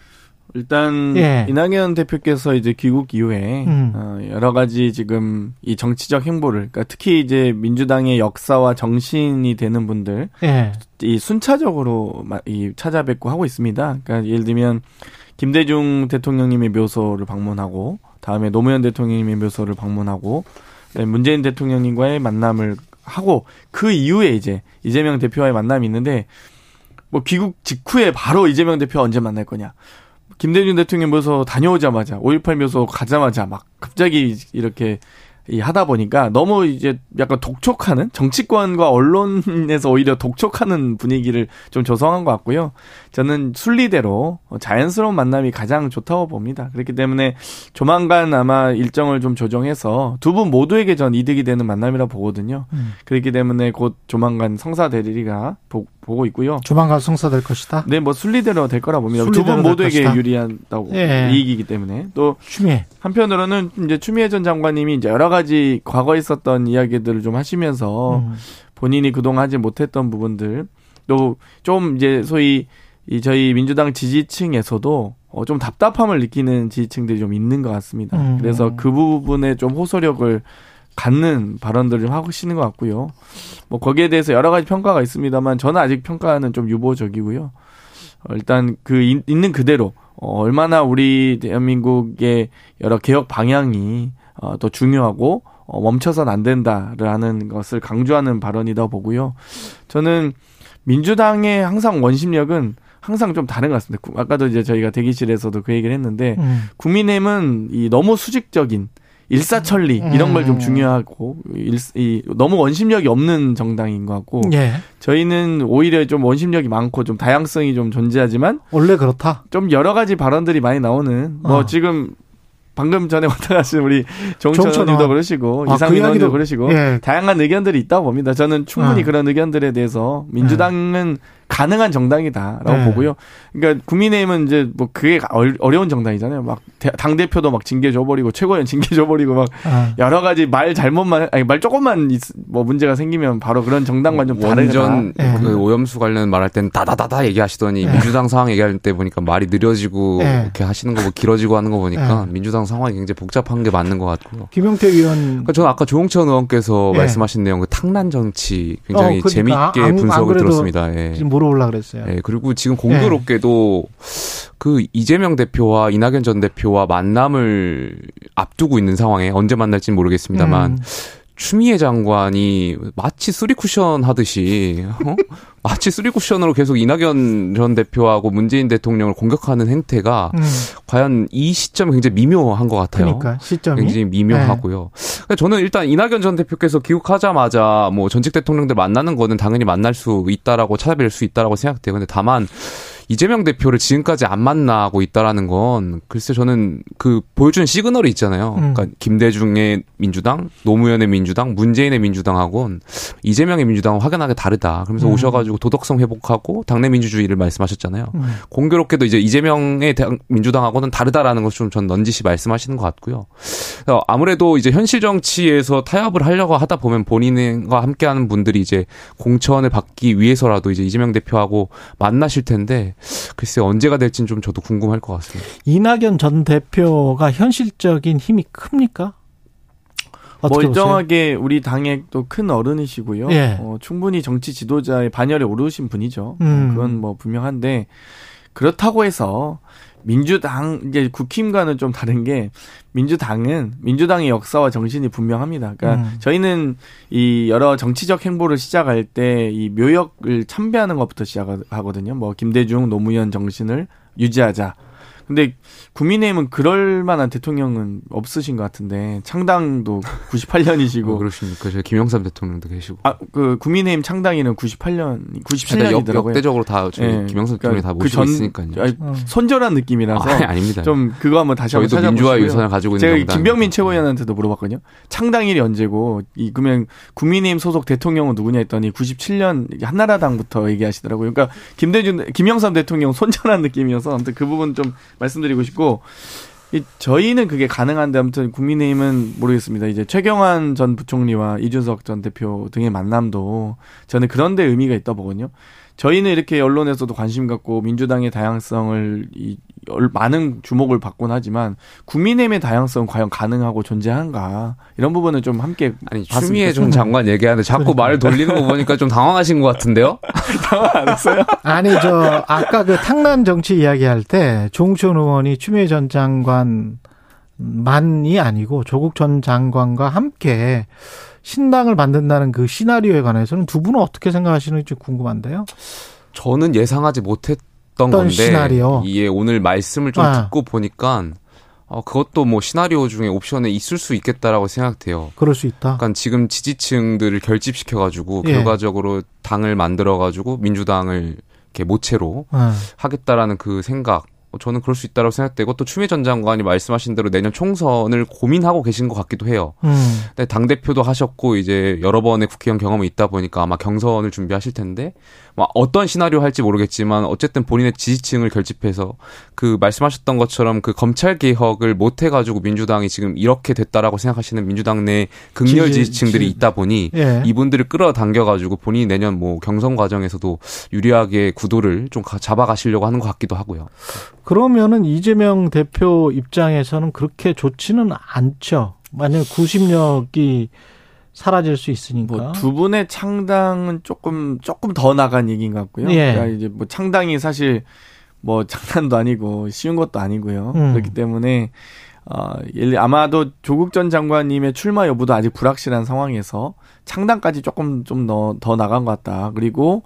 일단 예. 이낙연 대표께서 이제 귀국 이후에 음. 어, 여러 가지 지금 이 정치적 행보를 그러니까 특히 이제 민주당의 역사와 정신이 되는 분들 예. 이 순차적으로 이 찾아뵙고 하고 있습니다. 그러니까 예를 들면 김대중 대통령님의 묘소를 방문하고 다음에 노무현 대통령님의 묘소를 방문하고 문재인 대통령님과의 만남을 하고 그 이후에 이제 이재명 대표와의 만남이 있는데 뭐 귀국 직후에 바로 이재명 대표 언제 만날 거냐 김대중 대통령 묘소 다녀오자마자 5.18 묘소 가자마자 막 갑자기 이렇게 이 하다 보니까 너무 이제 약간 독촉하는 정치권과 언론에서 오히려 독촉하는 분위기를 좀 조성한 것 같고요. 저는 순리대로 자연스러운 만남이 가장 좋다고 봅니다. 그렇기 때문에 조만간 아마 일정을 좀 조정해서 두 분 모두에게 전 이득이 되는 만남이라 보거든요. 음. 그렇기 때문에 곧 조만간 성사 대리가 보, 고 있고요. 조만간 성사될 것이다. 네, 뭐 순리대로 될 거라 봅니다. 두 분 모두에게 유리한다고 예. 이익이기 때문에 또 추미애 한편으로는 이제 추미애 전 장관님이 이제 여러 가지 과거에 있었던 이야기들을 좀 하시면서 음. 본인이 그동안 하지 못했던 부분들 또 좀 이제 소위 이 저희 민주당 지지층에서도 어, 좀 답답함을 느끼는 지지층들이 좀 있는 것 같습니다. 음. 그래서 그 부분에 좀 호소력을 갖는 발언들을 좀 하시는 것 같고요. 뭐 거기에 대해서 여러 가지 평가가 있습니다만 저는 아직 평가는 좀 유보적이고요. 어, 일단 그 있는 그대로 어, 얼마나 우리 대한민국의 여러 개혁 방향이 어, 더 중요하고 어, 멈춰선 안 된다라는 것을 강조하는 발언이다 보고요. 저는 민주당의 항상 원심력은 항상 좀 다른 것 같습니다. 구- 아까도 이제 저희가 대기실에서도 그 얘기를 했는데 음. 국민의힘은 이 너무 수직적인 일사천리 이런 걸좀 음. 중요하고 일, 이 너무 원심력이 없는 정당인 것 같고 예. 저희는 오히려 좀 원심력이 많고 좀 다양성이 좀 존재하지만 원래 그렇다. 좀 여러 가지 발언들이 많이 나오는 뭐 어. 지금 방금 전에 왔다 가신 우리 의원도 의원. 그러시고 아, 이상민 그 의원도 이야기도- 그러시고 예. 다양한 의견들이 있다고 봅니다. 저는 충분히 어. 그런 의견들에 대해서 민주당은 가능한 정당이다라고 예. 보고요. 그러니까 국민의힘은 이제 뭐 그게 얼- 어려운 정당이잖아요. 막당 대표도 막 징계 줘버리고 최고위원 징계 줘버리고 막 아. 여러 가지 말 잘못만 아니 말 조금만 있- 뭐 문제가 생기면 바로 그런 정당과 좀 다르다. 완전 예. 그 오염수 관련 말할 때는 다다다다 얘기하시더니 민주당 상황 얘기할 때 보니까 말이 느려지고 예. 이렇게 하시는 거 뭐 길어지고 하는 거 보니까 예. 민주당 상황이 굉장히 복잡한 게 맞는 것 같고요. 김용태 의원 그러니까 저는 아까 조홍천 의원께서 예. 말씀하신 내용 그 탕난 정치 굉장히 어, 그러니까. 재미있게 안- 안 분석을 그래도 들었습니다. 예. 지금 물어보려 그랬어요. 예, 그리고 지금 공교롭게도 그 이재명 대표와 이낙연 전 대표와 만남을 앞두고 있는 상황에 언제 만날지는 모르겠습니다만 음. 추미애 장관이 마치 쓰리 쿠션 하듯이 어? 마치 쓰리 쿠션으로 계속 이낙연 전 대표하고 문재인 대통령을 공격하는 행태가 음. 과연 이 시점이 굉장히 미묘한 것 같아요. 그러니까 시점이 굉장히 미묘하고요. 그러니까 저는 일단 이낙연 전 대표께서 귀국하자마자 뭐 전직 대통령들 만나는 거는 당연히 만날 수 있다라고 찾아뵐 수 있다라고 생각돼요. 근데 다만 이재명 대표를 지금까지 안 만나고 있다라는 건 글쎄 저는 그 보여주는 시그널이 있잖아요. 음. 그러니까 김대중의 민주당, 노무현의 민주당, 문재인의 민주당하고는 이재명의 민주당은 확연하게 다르다. 그러면서 음. 오셔가지고 도덕성 회복하고 당내 민주주의를 말씀하셨잖아요. 음. 공교롭게도 이제 이재명의 당- 민주당하고는 다르다라는 것을 좀전 넌지시 말씀하시는 것 같고요. 어, 아무래도 이제 현실 정치에서 타협을 하려고 하다 보면 본인과 함께하는 분들이 이제 공천을 받기 위해서라도 이제 이재명 대표하고 만나실 텐데 글쎄 언제가 될지는 좀 저도 궁금할 것 같습니다. 이낙연 전 대표가 현실적인 힘이 큽니까? 보세요? 멀쩡하게 우리 당의 또 큰 어른이시고요. 예. 어, 충분히 정치 지도자의 반열에 오르신 분이죠. 음. 그건 뭐 분명한데 그렇다고 해서 민주당 이제 국힘과는 좀 다른 게 민주당은 민주당의 역사와 정신이 분명합니다. 그러니까 음. 저희는 이 여러 정치적 행보를 시작할 때 이 묘역을 참배하는 것부터 시작하거든요. 뭐 김대중 노무현 정신을 유지하자. 근데 국민의힘은 그럴 만한 대통령은 없으신 것 같은데 창당도 98년이시고 뭐 그러십니까? 저 김영삼 대통령도 계시고. 아, 그 국민의힘 창당일은 98년, 역, 97년이더라고요. 역대적으로 다 저희 김영삼 대통령이 다 모시고 있으니까요. 아니, 손절한 느낌이라서 아, 아닙니다. 좀 그거 한번 다시 한번 저희도 민주화 찾아보시고요. 유산을 가지고 있는 제가. 김병민 최고위원한테도 물어봤거든요. 창당일이 언제고 이 그러면 국민의힘 소속 대통령은 누구냐 했더니 97년 한나라당부터 얘기하시더라고요. 그러니까 김대중 김영삼 대통령 손절한 느낌이어서 아무튼 그 부분 좀 말씀드리고 싶고 이 저희는 그게 가능한데 아무튼 국민의힘은 모르겠습니다. 이제 최경환 전 부총리와 이준석 전 대표 등의 만남도 저는 그런 데 의미가 있다 보거든요. 저희는 이렇게 언론에서도 관심 갖고 민주당의 다양성을 이 얼- 많은 주목을 받곤 하지만 국민의힘의 다양성 과연 가능하고 존재한가 이런 부분은 좀 함께 아니 추미애 전. 장관 얘기하는데 자꾸 말을 돌리는 거 보니까 좀 당황하신 것 같은데요? 아니 저 아까 그 탕난 정치 이야기할 때 조홍천 의원이 추미애 전 장관만이 아니고 조국 전 장관과 함께 신당을 만든다는 그 시나리오에 관해서는 두 분은 어떻게 생각하시는지 궁금한데요. 저는 예상하지 못했던 건데 시나리오? 이게 오늘 말씀을 좀 아. 듣고 보니까 어, 그것도 뭐 시나리오 중에 옵션에 있을 수 있겠다라고 생각돼요. 그럴 수 있다. 약간 지금 지지층들을 결집시켜가지고 예. 결과적으로 당을 만들어가지고 민주당을 이렇게 모체로 예. 하겠다라는 그 생각. 어, 저는 그럴 수 있다고 생각되고 또 추미애 전 장관이 말씀하신 대로 내년 총선을 고민하고 계신 것 같기도 해요. 음. 근데 당 대표도 하셨고 이제 여러 번의 국회의원 경험이 있다 보니까 아마 경선을 준비하실 텐데 뭐 어떤 시나리오 할지 모르겠지만 어쨌든 본인의 지지층을 결집해서 그 말씀하셨던 것처럼 그 검찰 개혁을 못 해가지고 민주당이 지금 이렇게 됐다라고 생각하시는 민주당 내 극렬 지지- 지지층들이 지- 있다 보니 예. 이분들을 끌어당겨가지고 본인이 내년 뭐 경선 과정에서도 유리하게 구도를 좀 가- 잡아가시려고 하는 것 같기도 하고요. 그러면은 이재명 대표 입장에서는 그렇게 좋지는 않죠. 만약 구심력이 사라질 수 있으니까. 뭐 두 분의 창당은 조금 조금 더 나간 얘기인 것 같고요. 예. 그러니까 이제 뭐 창당이 사실 뭐 장난도 아니고 쉬운 것도 아니고요. 음. 그렇기 때문에 어 예를- 아마도 조국 전 장관님의 출마 여부도 아직 불확실한 상황에서 창당까지 조금 좀 더 더 나간 것 같다. 그리고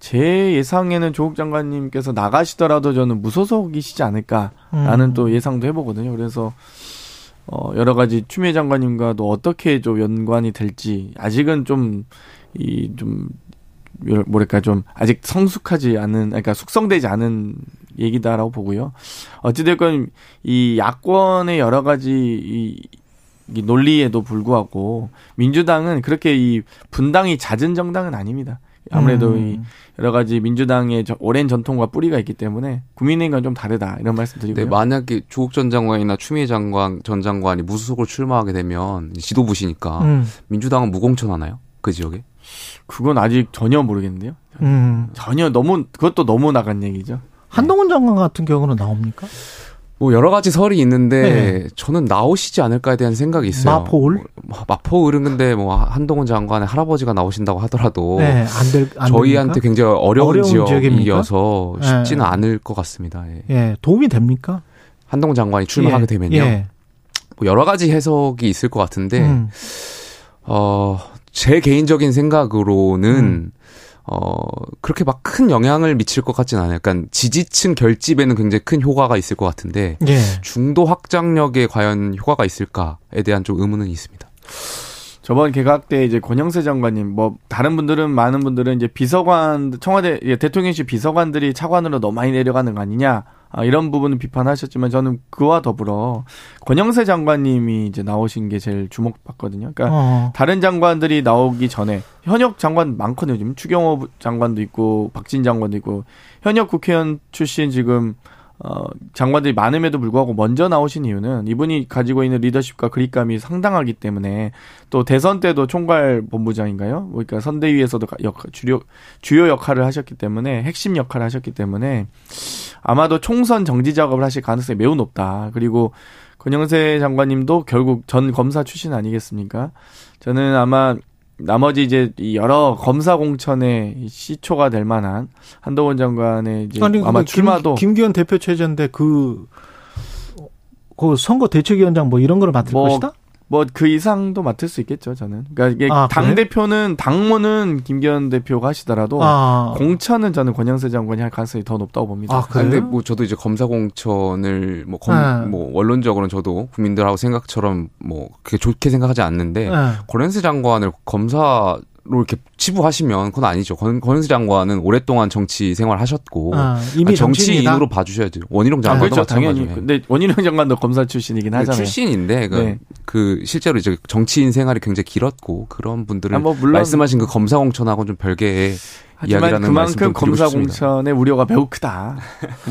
제 예상에는 조국 장관님께서 나가시더라도 저는 무소속이시지 않을까라는 음. 또 예상도 해보거든요. 그래서 어 여러 가지 추미애 장관님과도 어떻게 좀 연관이 될지 아직은 좀 이 좀 뭐랄까 좀 아직 성숙하지 않은 그러니까 숙성되지 않은 얘기다라고 보고요. 어찌됐건 이 야권의 여러 가지 이, 이 논리에도 불구하고 민주당은 그렇게 이 분당이 잦은 정당은 아닙니다. 아무래도 음. 이 여러 가지 민주당의 저- 오랜 전통과 뿌리가 있기 때문에 국민의힘과 좀 다르다 이런 말씀 드리고요. 네, 만약에 조국 전 장관이나 추미애 장관 전 장관이 무소속으로 출마하게 되면 지도부시니까 음. 민주당은 무공천하나요? 그 지역에? 그건 아직 전혀 모르겠는데요. 음. 전혀 너무 그것도 너무 나간 얘기죠. 한동훈 장관 같은 경우는 나옵니까? 뭐 여러 가지 설이 있는데 네. 저는 나오시지 않을까에 대한 생각이 있어요. 마포울? 뭐, 마포울은 근데 뭐 한동훈 장관의 할아버지가 나오신다고 하더라도 네, 안 될, 안 저희한테 됩니까? 굉장히 어려운, 어려운? 지역이어서 네. 쉽지는 않을 것 같습니다. 예. 예, 도움이 됩니까? 한동훈 장관이 출마하게 예, 되면요. 예. 뭐 여러 가지 해석이 있을 것 같은데 음. 어, 제 개인적인 생각으로는, 음. 어, 그렇게 막 큰 영향을 미칠 것 같진 않아요. 약간 지지층 결집에는 굉장히 큰 효과가 있을 것 같은데, 예. 중도 확장력에 과연 효과가 있을까에 대한 좀 의문은 있습니다. 저번 개각 때 이제 권영세 장관님 뭐 다른 분들은 많은 분들은 이제 비서관 청와대 예, 대통령실 비서관들이 차관으로 너무 많이 내려가는 거 아니냐 아, 이런 부분은 비판하셨지만 저는 그와 더불어 권영세 장관님이 이제 나오신 게 제일 주목받거든요. 그러니까 어. 다른 장관들이 나오기 전에 현역 장관 많거든요. 지금 추경호 장관도 있고 박진 장관도 있고 현역 국회의원 출신 지금 어, 장관들이 많음에도 불구하고 먼저 나오신 이유는 이분이 가지고 있는 리더십과 그립감이 상당하기 때문에 또 대선 때도 총괄 본부장인가요? 뭐 그러니까 선대위에서도 가- 역, 주요, 주요 역할을 하셨기 때문에 핵심 역할을 하셨기 때문에 아마도 총선 정지 작업을 하실 가능성이 매우 높다. 그리고 권영세 장관님도 결국 전 검사 출신 아니겠습니까? 저는 아마 나머지 이제 이 여러 검사 공천의 시초가 될 만한 한동훈 장관의 이제 아니, 아마 그 출마도 김, 김기현 대표 체제인데 그, 그 선거 대책위원장 뭐 이런 걸 맡을 뭐, 것이다? 뭐 그 이상도 맡을 수 있겠죠 저는. 그러니까 이게 아, 당? 대표는 당무는 김기현 대표가 하시더라도 아. 공천은 저는 권영세 장관이 할 가능성이 더 높다고 봅니다. 아, 아, 그래요? 근데 뭐 저도 이제 검사 공천을 뭐, 검, 네. 뭐 원론적으로는 저도 국민들하고 생각처럼 뭐 그렇게 좋게 생각하지 않는데 네. 권현세 장관을 검사 로 이렇게 치부하시면 그건 아니죠. 권, 권현세 장관은 오랫동안 정치 생활 하셨고 아, 이미 아, 정치인이다? 정치인으로 봐주셔야죠. 원희룡 아, 장관도 그렇죠 당연히. 근데 원희룡 장관도 검사 출신이긴 그 하잖아요. 출신인데 그, 네. 그 실제로 이제 정치인 생활이 굉장히 길었고 그런 분들은 아, 뭐 물론- 말씀하신 그 검사 공천하고는 좀 별개의 하지만 이야기라는 말씀 그만큼 검사. 공천의 우려가 매우 크다.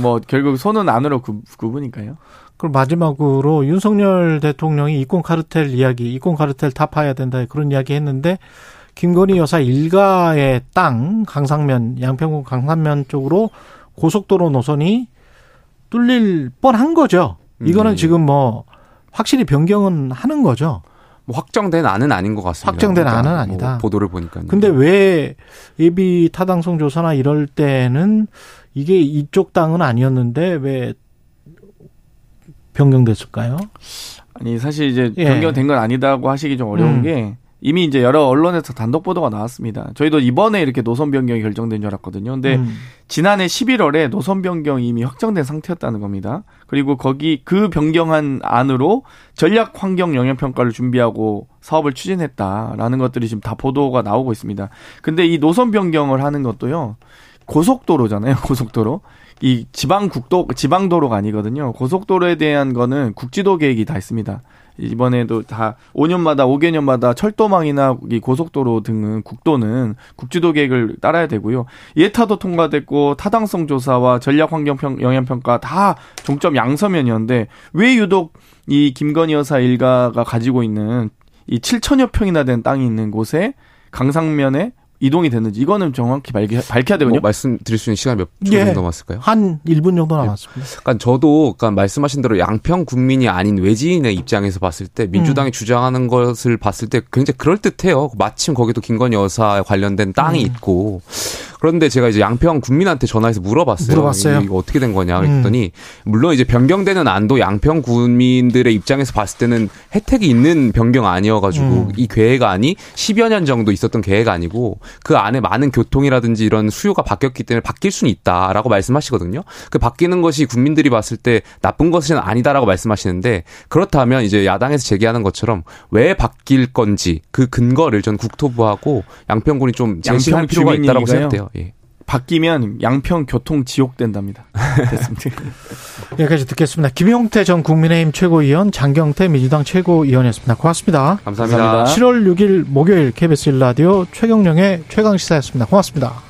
뭐 결국 손은 안으로 구, 구부니까요. 그럼 마지막으로 윤석열 대통령이 이권 카르텔 이야기, 이권 카르텔 타파해야 된다 그런 이야기 했는데 김건희 여사 일가의 땅 강상면 양평군 강상면 쪽으로 고속도로 노선이 뚫릴 뻔한 거죠. 이거는 음. 지금 뭐 확실히 변경은 하는 거죠. 뭐 확정된 안은 아닌 것 같습니다. 확정된 안은 뭐 아니다. 보도를 보니까. 근데 왜 예비 타당성 조사나 이럴 때는 이게 이쪽 땅은 아니었는데 왜 변경됐을까요? 아니 사실 이제 예. 변경된 건 아니다고 하시기 좀 어려운 음. 게 이미 이제 여러 언론에서 단독 보도가 나왔습니다. 저희도 이번에 이렇게 노선 변경이 결정된 줄 알았거든요. 근데 음. 지난해 11월에 노선 변경이 이미 확정된 상태였다는 겁니다. 그리고 거기 그 변경한 안으로 전략 환경 영향 평가를 준비하고 사업을 추진했다라는 것들이 지금 다 보도가 나오고 있습니다. 근데 이 노선 변경을 하는 것도요. 고속도로잖아요. 고속도로. 이 지방 국도 지방 도로가 아니거든요. 고속도로에 대한 거는 국지도 계획이 다 있습니다. 이번에도 다 5년마다 5개년마다 철도망이나 이 고속도로 등은 국도는 국지도 계획을 따라야 되고요. 예타도 통과됐고 타당성 조사와 전략 환경 평- 영향 평가 다 종점 양서면이었는데 왜 유독 이 김건희 여사 일가가 가지고 있는 이 7천여 평이나 된 땅이 있는 곳에 강상면에 이동이 됐는지 이거는 정확히 밝혀, 밝혀야 되거든요. 뭐 말씀드릴 수 있는 시간이 몇초 예. 정도 남았을까요? 한 1분 정도 남았습니다. 그러니까 저도 그러니까 말씀하신 대로 양평 국민이 아닌 외지인의 입장에서 봤을 때 민주당이 주장하는 것을 봤을 때 굉장히 그럴 듯해요. 마침 거기도 김건희 여사에 관련된 땅이 음. 있고 그런데 제가 이제 양평 군민한테 전화해서 물어봤어요. 물어봤어요? 이거 어떻게 된 거냐 음. 그랬더니 물론 이제 변경되는 안도 양평 군민들의 입장에서 봤을 때는 혜택이 있는 변경 아니어가지고 음. 이 계획안이 10여 년 정도 있었던 계획안이고 그 안에 많은 교통이라든지 이런 수요가 바뀌었기 때문에 바뀔 수는 있다라고 말씀하시거든요. 그 바뀌는 것이 국민들이 봤을 때 나쁜 것은 아니다라고 말씀하시는데 그렇다면 이제 야당에서 제기하는 것처럼 왜 바뀔 건지 그 근거를 전 국토부하고 양평군이 좀 제시할 양평 필요가 있다라고 주민이가요. 생각돼요. 예. 바뀌면 양평 교통 지옥 된답니다. 됐습니다. 여기까지 듣겠습니다. 김용태 전 국민의힘 최고위원, 장경태 민주당 최고위원이었습니다. 고맙습니다. 감사합니다. 감사합니다. 7월 6일 목요일 KBS 1라디오 최경령의 최강시사였습니다. 고맙습니다.